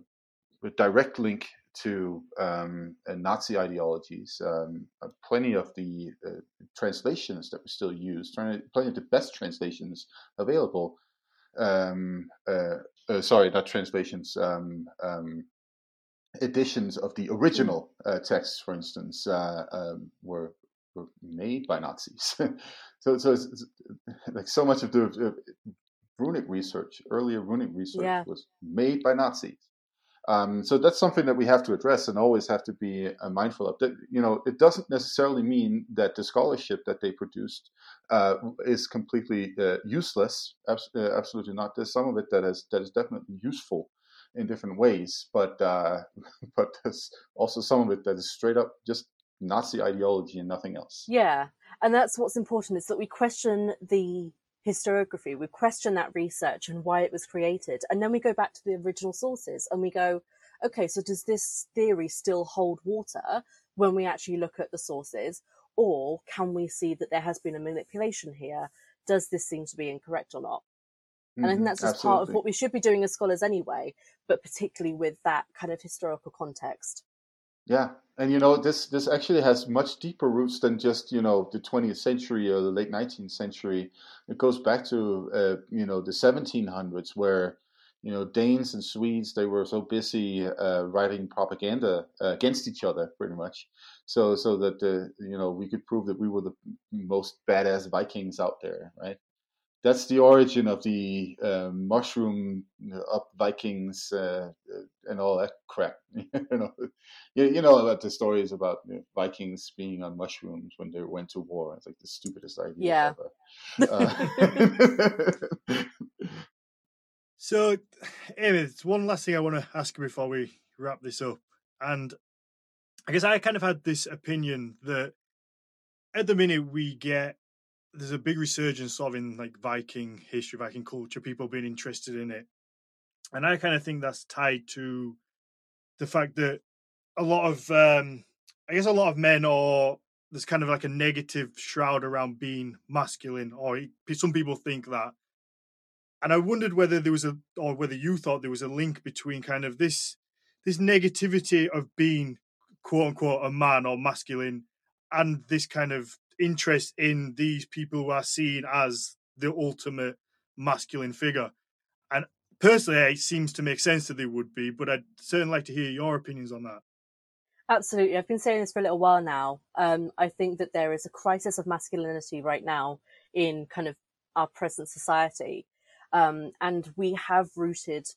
a, direct link to um, uh, Nazi ideologies. Um, uh, plenty of the uh, translations that we still use, plenty of the best translations available. Um, uh, uh, sorry, not translations. Um, um, editions of the original uh, texts, for instance, um, were were made by Nazis. so, so it's, it's, like so much of the runic research, earlier runic research, yeah. was made by Nazis. Um, so that's something that we have to address and always have to be uh, mindful of. That you know, it doesn't necessarily mean that the scholarship that they produced uh, is completely uh, useless. Abs- uh, absolutely not. There's some of it that is that is definitely useful in different ways, but uh, but there's also some of it that is straight up just Nazi ideology and nothing else. Yeah, and that's what's important is that we question the historiography, we question that research and why it was created. And then we go back to the original sources and we go, okay, so does this theory still hold water when we actually look at the sources? Or can we see that there has been a manipulation here? Does this seem to be incorrect or not? And I think mm-hmm. that's just Absolutely. part of what we should be doing as scholars anyway, but particularly with that kind of historical context. Yeah, and you know this this actually has much deeper roots than just you know the 20th century or the late 19th century. It goes back to uh, you know the 1700s where you know Danes and Swedes they were so busy uh, writing propaganda uh, against each other pretty much, so so that you know we could prove that we were the most badass Vikings out there, right? That's the origin of the uh, mushroom up Vikings uh, and all that crap. you know, you, you, know about the stories about you know, Vikings being on mushrooms when they went to war. It's like the stupidest idea yeah. ever. Uh, so, Amy, one last thing I want to ask you before we wrap this up, and I guess I kind of had this opinion that at the minute we get there's a big resurgence of in like Viking history, Viking culture, people being interested in it. And I kind of think that's tied to the fact that a lot of, um, I guess, a lot of men or there's kind of like a negative shroud around being masculine, or some people think that. And I wondered whether there was a, or whether you thought there was a link between kind of this, this negativity of being quote unquote a man or masculine, and this kind of interest in these people who are seen as the ultimate masculine figure. And personally, it seems to make sense that they would be, but I'd certainly like to hear your opinions on that. Absolutely. I've been saying this for a little while now. Um, I think that there is a crisis of masculinity right now in kind of our present society. Um, and we have rooted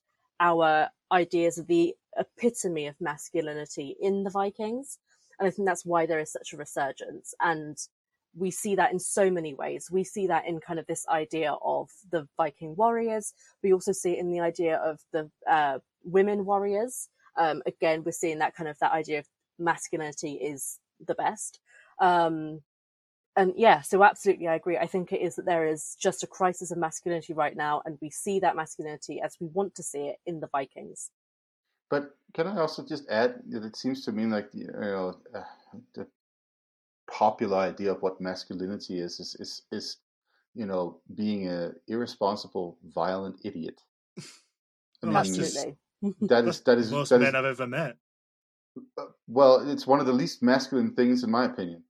our ideas of the epitome of masculinity in the Vikings. And I think that's why there is such a resurgence. And we see that in so many ways. We see that in kind of this idea of the Viking warriors. We also see it in the idea of the uh, women warriors. Um, again, we're seeing that kind of that idea of masculinity is the best. Um, and yeah, so absolutely, I agree. I think it is that there is just a crisis of masculinity right now, and we see that masculinity as we want to see it in the Vikings. But can I also just add that it seems to me like you know uh, the popular idea of what masculinity is is is, is you know being a irresponsible, violent idiot. I mean, Absolutely. That is that is most that men is, I've ever met. well, it's one of the least masculine things in my opinion.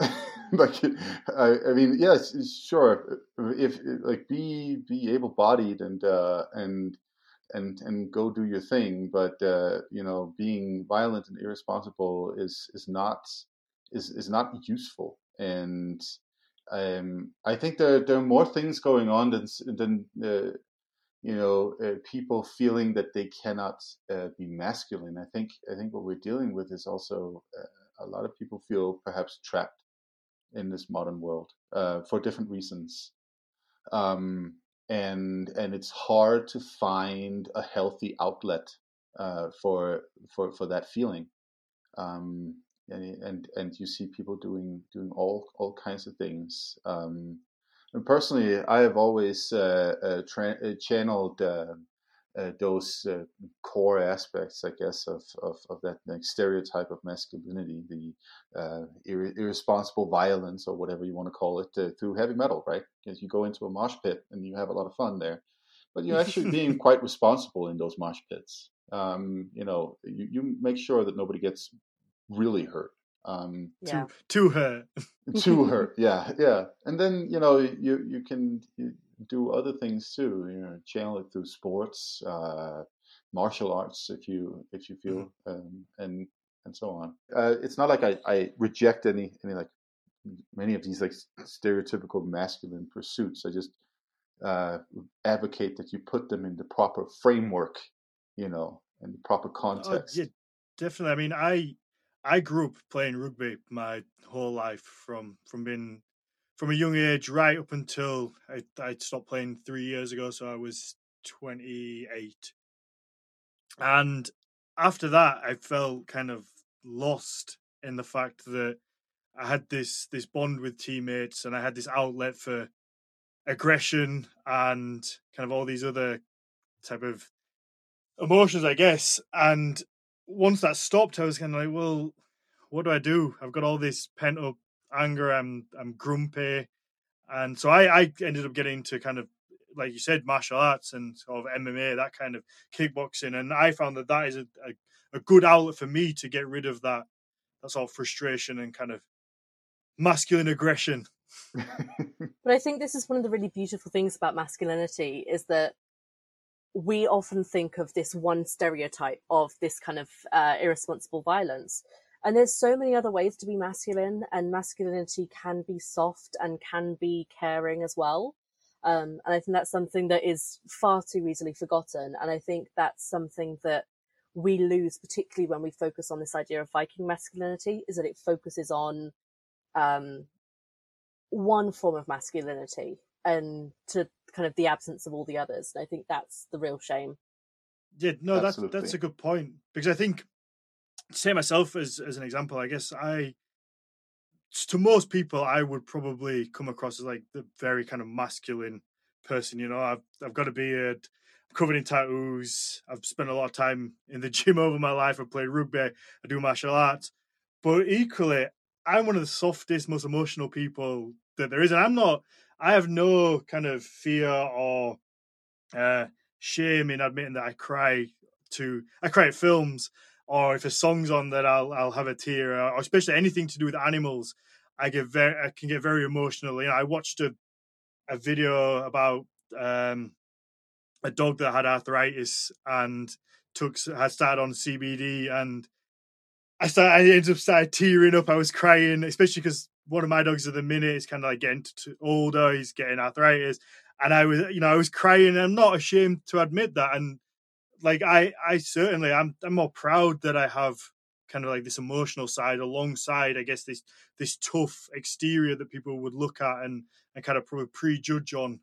like I, I mean yes sure if like be be able-bodied and uh and and and go do your thing but uh you know being violent and irresponsible is is not is is not useful and um i think there there are more things going on than than uh, you know uh, people feeling that they cannot uh, be masculine i think i think what we're dealing with is also uh, a lot of people feel perhaps trapped in this modern world uh, for different reasons. Um, and and it's hard to find a healthy outlet uh, for for for that feeling. Um, and, and and you see people doing doing all all kinds of things. Um, and personally, I have always uh, uh, tra- uh, channeled uh, uh, those uh, core aspects, I guess, of, of, of that like, stereotype of masculinity, the uh, ir- irresponsible violence or whatever you want to call it, uh, through heavy metal, right? Because you go into a mosh pit and you have a lot of fun there, but you're actually being quite responsible in those mosh pits. Um, you know, you, you make sure that nobody gets really hurt. Um, Yeah. To to her. to her, yeah, yeah, and then you know you you can you do other things too. You know, channel it through sports, uh, martial arts, if you if you feel, um, and and so on. Uh, it's not like I, I reject any any like many of these like stereotypical masculine pursuits. I just uh, advocate that you put them in the proper framework, you know, in the proper Oh, context. yeah, definitely. I mean, I I grew up playing rugby my whole life from from being from a young age right up until I I stopped playing three years ago, so I was twenty eight, and after that, I felt kind of lost in the fact that I had this this bond with teammates and I had this outlet for aggression and kind of all these other type of emotions, I guess. And once that stopped, I was kind of like, well, what do I do? I've got all this pent up anger. I'm I'm grumpy, and so I I ended up getting into kind of like you said, martial arts and sort of MMA, that kind of kickboxing, and I found that that is a, a, a good outlet for me to get rid of that that sort of frustration and kind of masculine aggression. But I think this is one of the really beautiful things about masculinity is that we often think of this one stereotype of this kind of uh, irresponsible violence. And there's so many other ways to be masculine, and masculinity can be soft and can be caring as well. Um, and I think that's something that is far too easily forgotten. And I think that's something that we lose, particularly when we focus on this idea of Viking masculinity, is that it focuses on um, one form of masculinity and to kind of the absence of all the others. And I think that's the real shame. Yeah, no, that's that's a good point because I think, say myself as as an example, I guess I, to most people, I would probably come across as like the very kind of masculine person. You know, I've I've got a beard, I'm covered in tattoos. I've spent a lot of time in the gym over my life. I played rugby. I do martial arts, but equally, I'm one of the softest, most emotional people that there is, and I'm not. I have no kind of fear or uh, shame in admitting that I cry to I cry at films or if a song's on that I'll I'll have a tear or especially anything to do with animals. I get very I can get very emotional. You know, I watched a a video about um, a dog that had arthritis and took had started on CBD and I started I ended up started tearing up. I was crying, especially because one of my dogs at the minute is kind of like getting to older. He's getting arthritis, and I was, you know, I was crying. I'm not ashamed to admit that. And like I, I certainly, I'm, I'm more proud that I have kind of like this emotional side alongside, I guess, this this tough exterior that people would look at and and kind of probably prejudge on.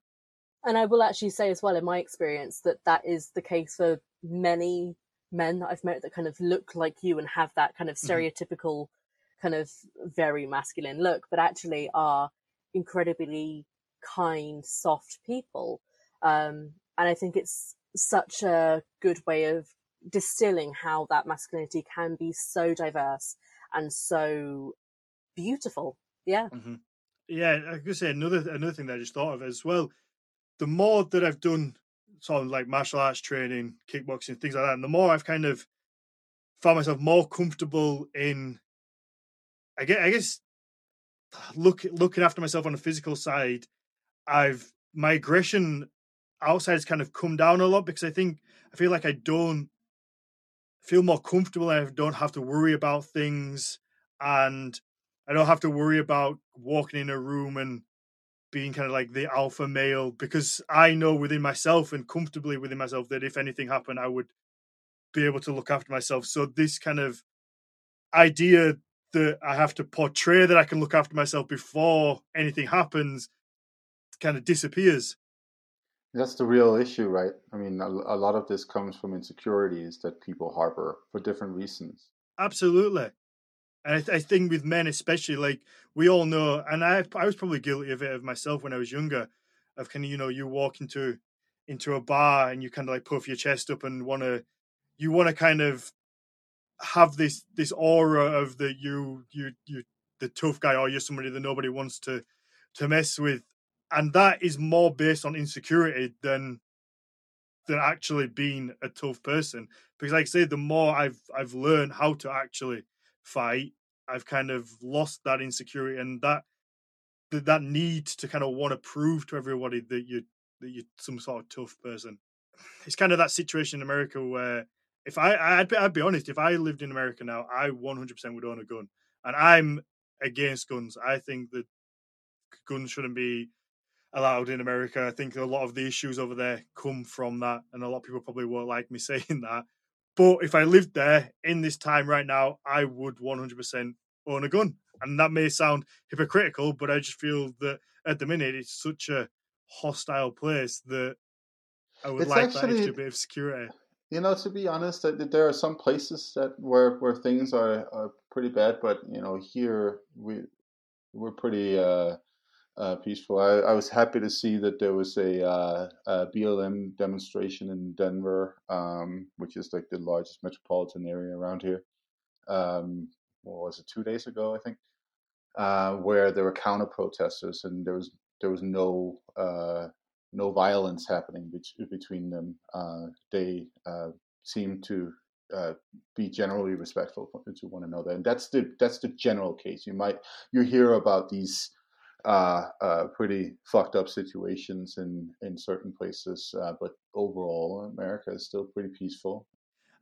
And I will actually say as well, in my experience, that that is the case for many men that I've met that kind of look like you and have that kind of Mm-hmm. Kind of very masculine look, but actually are incredibly kind, soft people. Um, and I think it's such a good way of distilling how that masculinity can be so diverse and so beautiful. Yeah. Mm-hmm. Yeah, I could say another another thing that I just thought of as well. The more that I've done sort of like martial arts training, kickboxing, things like that, and the more I've kind of found myself more comfortable in, I guess, I guess look looking after myself on the physical side. I've my aggression outside has kind of come down a lot because I think I feel like I don't feel more comfortable I don't have to worry about things and I don't have to worry about walking in a room and being kind of like the alpha male because I know within myself and comfortably within myself that if anything happened, I would be able to look after myself. So this kind of idea that I have to portray that I can look after myself before anything happens kind of disappears. That's the real issue, right? I mean, a, a lot of this comes from insecurities that people harbor for different reasons. Absolutely. And I, th- I think with men, especially, like we all know, and I I was probably guilty of it of myself when I was younger, of kind of you know you walk into into a bar and you kind of like puff your chest up and want to you want to kind of have this this aura of that you you you the tough guy or you're somebody that nobody wants to to mess with, and that is more based on insecurity than than actually being a tough person. Because like I say, the more I've I've learned how to actually fight, I've kind of lost that insecurity and that that, that need to kind of want to prove to everybody that you that you're some sort of tough person. It's kind of that situation in America where if I I'd be, I'd be honest, if I lived in America now, I 100% would own a gun, and I'm against guns. I think that guns shouldn't be allowed in America. I think a lot of the issues over there come from that, and a lot of people probably won't like me saying that. But if I lived there in this time right now, I would 100% own a gun. And that may sound hypocritical, but I just feel that at the minute it's such a hostile place that I would It's like that actually- extra bit of security. You know, to be honest, there are some places that where where things are, are pretty bad, but you know, here we we're pretty uh, uh, peaceful. I, I was happy to see that there was a, uh, a BLM demonstration in Denver, um, which is like the largest metropolitan area around here. Um, what was it? Two days ago, I think, uh, where there were counter protesters, and there was there was no uh, no violence happening bet- between them. Uh, they uh, seemed to uh, be generally respectful to one another, and that's the that's the general case. You might you hear about these uh, pretty fucked up situations in in certain places, but overall, America is still pretty peaceful.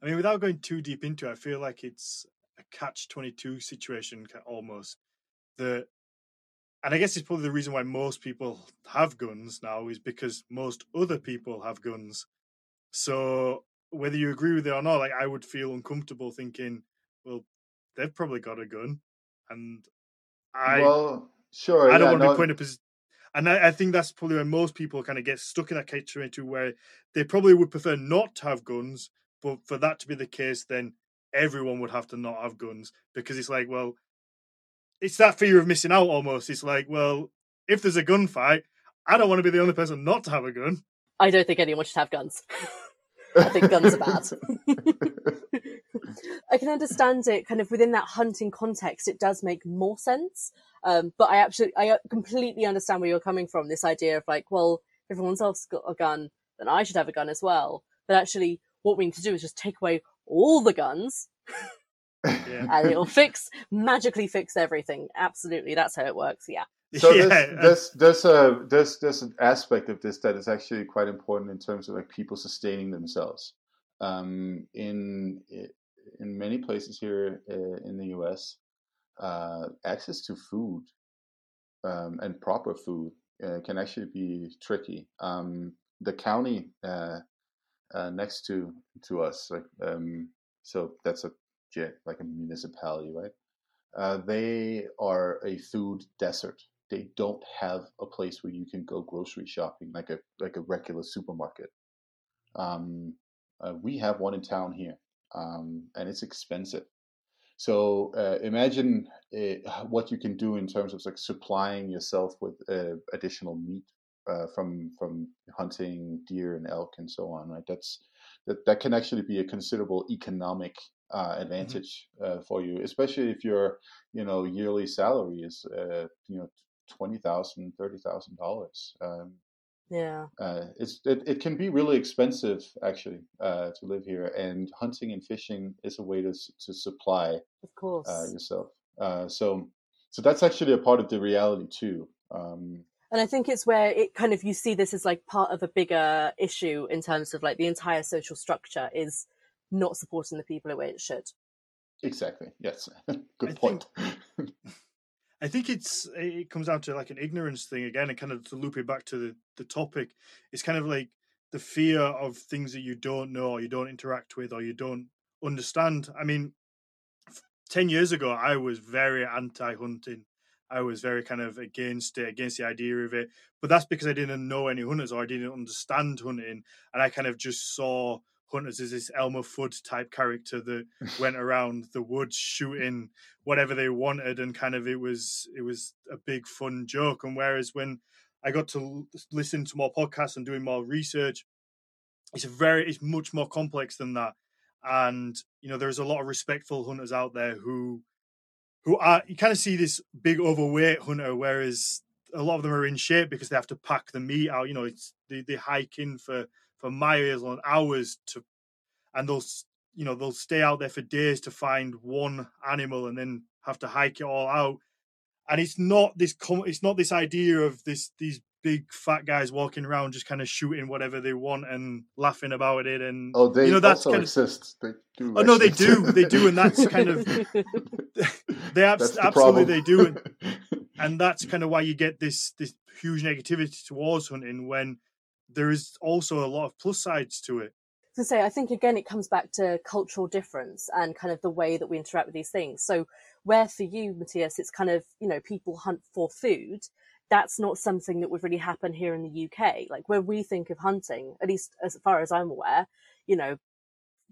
I mean, without going too deep into it, I feel like it's a catch 22 situation almost. That, and I guess it's probably the reason why most people have guns now is because most other people have guns. So whether you agree with it or not, like I would feel uncomfortable thinking, well, they've probably got a gun, and I well, sure. I don't yeah, want to no, be put in a position. And I, I think that's probably where most people kind of get stuck in that catch twenty-two, where they probably would prefer not to have guns, but for that to be the case, then everyone would have to not have guns because it's like, well, it's that fear of missing out almost. It's like, well, if there's a gunfight, I don't want to be the only person not to have a gun. I don't think anyone should have guns. I think guns are bad. I can understand it kind of within that hunting context. It does make more sense. Um, but I absolutely, I completely understand where you're coming from. This idea of like, well, if everyone else got a gun, then I should have a gun as well. But actually, what we need to do is just take away all the guns, Yeah. and it'll fix magically fix everything. Absolutely, that's how it works. Yeah. so yeah, there's, and- there's there's a there's there's an aspect of this that is actually quite important in terms of like people sustaining themselves. Um, in in many places here uh, in the U.S., uh, access to food um, and proper food uh, can actually be tricky. Um, the county uh, uh, next to to us, like um, so that's a like a municipality, right? Uh, they are a food desert. They don't have a place where you can go grocery shopping like a like a regular supermarket. Um, uh, we have one in town here, um, and it's expensive. So uh, imagine uh, what you can do in terms of like supplying yourself with uh, additional meat uh, from from hunting deer and elk and so on. Right, that's that that can actually be a considerable economic uh, mm-hmm. advantage mm-hmm. for you, especially if your you know yearly salary is uh, you know twenty thousand, thirty thousand dollars. Um, yeah. Uh, it's it, it can be really expensive actually uh, to live here, and hunting and fishing is a way to to supply of course uh, yourself. Uh, so so that's actually a part of the reality too. Um, and I think it's where it kind of you see this as like part of a bigger issue in terms of like the entire social structure is not supporting the people the way it should. Exactly. Yes. Good I point. Think, I think it's it comes down to like an ignorance thing again, and kind of to loop it back to the the topic. It's kind of like the fear of things that you don't know, or you don't interact with, or you don't understand. I mean, ten years ago, I was very anti-hunting. I was very kind of against it, against the idea of it. But that's because I didn't know any hunters or I didn't understand hunting, and I kind of just saw hunters is this Elmer Fudd type character that went around the woods shooting whatever they wanted, and kind of it was it was a big fun joke. And whereas when I got to listen to more podcasts and doing more research, it's a very it's much more complex than that. And you know, there's a lot of respectful hunters out there who who are you kind of see this big overweight hunter, whereas a lot of them are in shape because they have to pack the meat out. You know, it's they, they hike in for for miles and hours to, and they'll you know they'll stay out there for days to find one animal and then have to hike it all out. And it's not this it's not this idea of this these big fat guys walking around just kind of shooting whatever they want and laughing about it and oh they you know that's kind exist. of, they do oh no they do they do and that's kind of they abs- the absolutely they do and, and that's kind of why you get this this huge negativity towards hunting when there is also a lot of plus sides to it. To say, I think again it comes back to cultural difference and kind of the way that we interact with these things. So, where for you, Matthias, it's kind of you know people hunt for food. That's not something that would really happen here in the UK. Like where we think of hunting, at least as far as I'm aware, you know,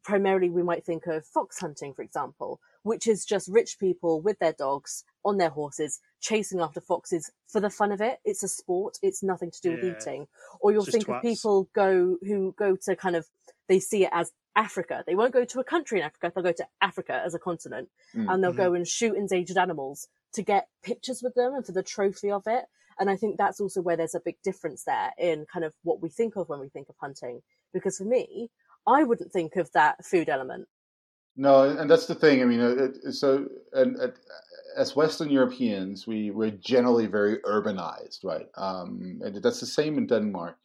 primarily we might think of fox hunting, for example, which is just rich people with their dogs on their horses chasing after foxes for the fun of it. It's a sport. It's nothing to do yeah. with eating. Or you'll think twats. of people go who go to kind of they see it as Africa. They won't go to a country in Africa. They'll go to Africa as a continent mm-hmm. and they'll go mm-hmm. and shoot endangered animals to get pictures with them and for the trophy of it. And I think that's also where there's a big difference there in kind of what we think of when we think of hunting. Because for me, I wouldn't think of that food element. No, and that's the thing. I mean, it, so and, and, as Western Europeans, we we're generally very urbanized, right? Um, and that's the same in Denmark.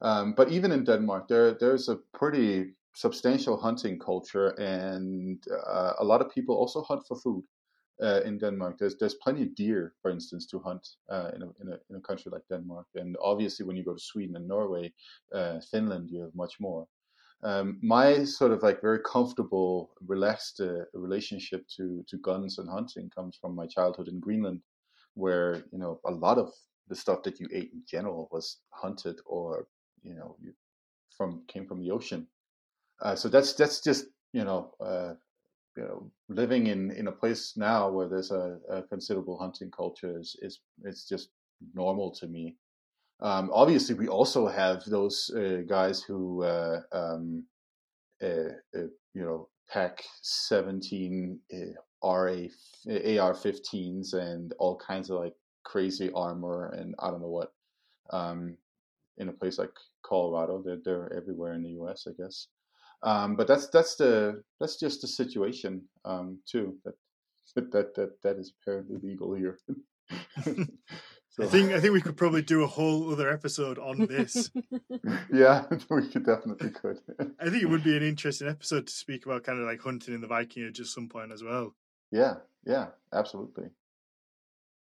Um, but even in Denmark, there there's a pretty substantial hunting culture, and uh, a lot of people also hunt for food. Uh, in Denmark, there's there's plenty of deer, for instance, to hunt uh, in, a, in, a, in a country like Denmark, and obviously when you go to Sweden and Norway, uh, Finland, you have much more. Um, my sort of like very comfortable, relaxed uh, relationship to to guns and hunting comes from my childhood in Greenland, where you know a lot of the stuff that you ate in general was hunted or you know you, from came from the ocean. Uh, so that's that's just you know uh, you know living in in a place now where there's a, a considerable hunting culture is is it's just normal to me. Um, obviously, we also have those uh, guys who, uh, um, uh, uh you know, pack 17 uh, RA, AR-15s and all kinds of like crazy armor and I don't know what. Um, in a place like Colorado, they're they're everywhere in the U.S. I guess. Um, but that's that's the that's just the situation um, too. That that that that is apparently legal here. So. I think I think we could probably do a whole other episode on this. yeah, we could definitely could. I think it would be an interesting episode to speak about kind of like hunting in the Viking Age at some point as well. Yeah, yeah, absolutely.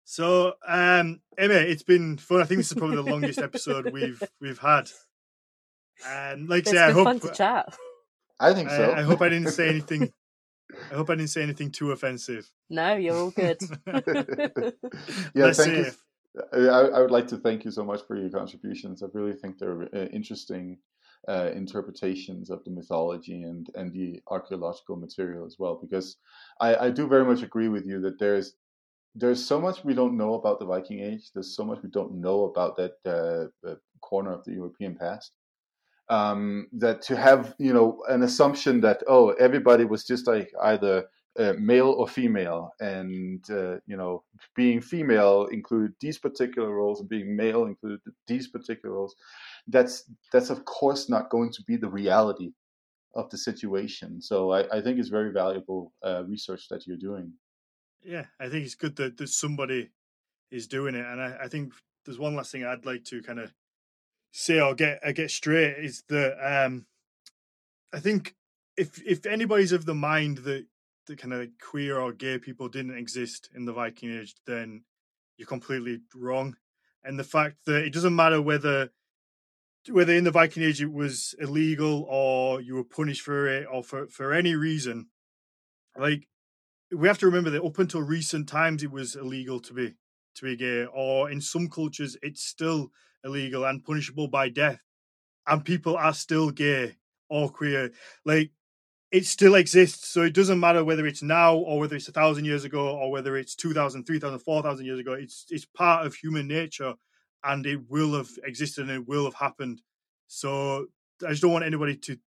So, um, Emma, it's been fun. I think this is probably the longest episode we've we've had. And like I say, I hope fun to chat. I think so. I, I hope I didn't say anything I hope I didn't say anything too offensive. No, you're all good. yeah, Let's thank see you. I, I would like to thank you so much for your contributions. I really think they're uh, interesting uh, interpretations of the mythology and, and the archaeological material as well. Because I, I do very much agree with you that there's there's so much we don't know about the Viking Age. There's so much we don't know about that uh, corner of the European past. Um, that to have you know an assumption that oh everybody was just like either uh, male or female, and uh, you know being female included these particular roles, and being male included these particular roles. That's that's of course not going to be the reality of the situation. So I, I think it's very valuable uh, research that you're doing. Yeah, I think it's good that, that somebody is doing it, and I, I think there's one last thing I'd like to kind of say or get I get straight is that um, I think if if anybody's of the mind that the kind of queer or gay people didn't exist in the Viking Age, then you're completely wrong. And the fact that it doesn't matter whether whether in the Viking Age it was illegal or you were punished for it or for, for any reason, like we have to remember that up until recent times it was illegal to be to be gay, or in some cultures it's still illegal and punishable by death, and people are still gay or queer. Like it still exists, so it doesn't matter whether it's now or whether it's a thousand years ago or whether it's 2,000, 3,000, 4,000 years ago. It's it's part of human nature, and it will have existed and it will have happened. So I just don't want anybody to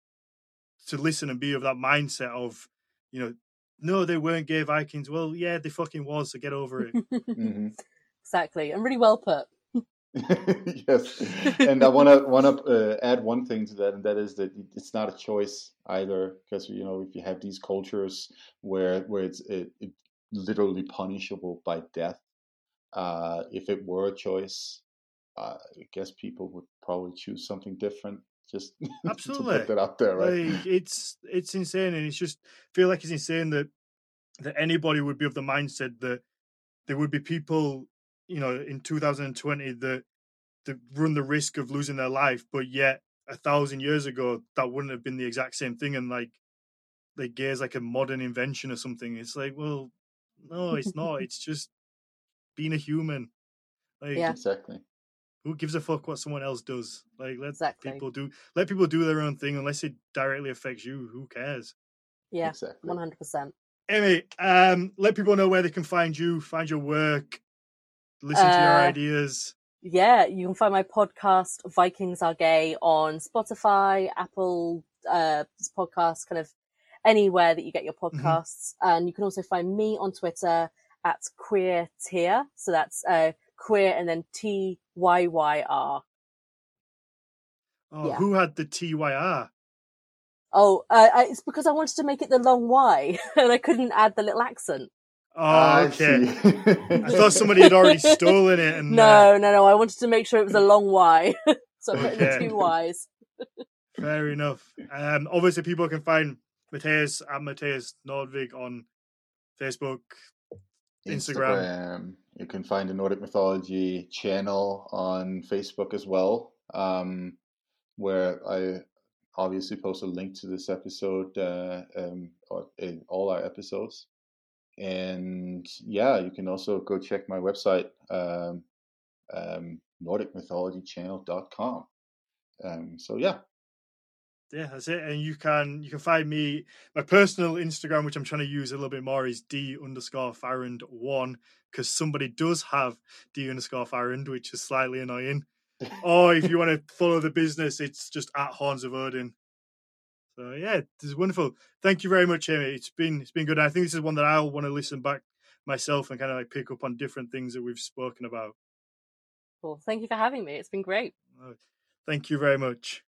to listen and be of that mindset of, you know, no, they weren't gay Vikings. Well, yeah, they fucking was. So get over it. hmm exactly, and really well put. yes, and I want to want to uh, add one thing to that, and that is that it's not a choice either, because you know if you have these cultures where where it's it, it literally punishable by death, uh, if it were a choice, uh, I guess people would probably choose something different. Just Absolutely. put that out there, right? Like it's it's insane, and it's just feel like it's insane that that anybody would be of the mindset that there would be people, you know, in 2020 that that run the risk of losing their life, but yet a thousand years ago that wouldn't have been the exact same thing, and like like gay is like a modern invention or something. It's like, well, no, it's not. it's just being a human. Like, Yeah. Exactly. who gives a fuck what someone else does? Like, let Exactly. people do let people do their own thing unless it directly affects you. Who cares? Yeah, Exactly. one hundred percent. Amy, um, let people know where they can find you, find your work, listen to your Uh, ideas. Yeah, you can find my podcast Vikings Are Gay on Spotify, Apple uh, podcast, kind of anywhere that you get your podcasts. And you can also find me on Twitter at Queer Tyyr. So that's uh, queer and then T Y Y R. Oh, yeah. who had the TYR? Oh, uh, I- it's because I wanted to make it the long Y and I couldn't add the little accent. Oh, I okay. see. I thought somebody had already stolen it. And uh, No, no, no. I wanted to make sure it was a long Y. so I put in the two Ys. fair enough. Um, obviously, people can find Matthias at Matthias Nordvig on Facebook. Instagram. You can find the Nordic Mythology channel on Facebook as well, um, where I obviously post a link to this episode uh, um, or in all our episodes. And yeah, you can also go check my website, um, um, NordicMythologyChannel.com. Um, so yeah, Yeah, that's it. And you can you can find me my personal Instagram, which I'm trying to use a little bit more, is d underscore farrand one because somebody does have d underscore farrand, which is slightly annoying. or if you want to follow the business, it's just at Horns of Odin. So yeah, this is wonderful. Thank you very much, Amy. It's been it's been good. I think this is one that I'll want to listen back myself and kind of like pick up on different things that we've spoken about. Well, Thank you for having me. It's been great. Thank you very much.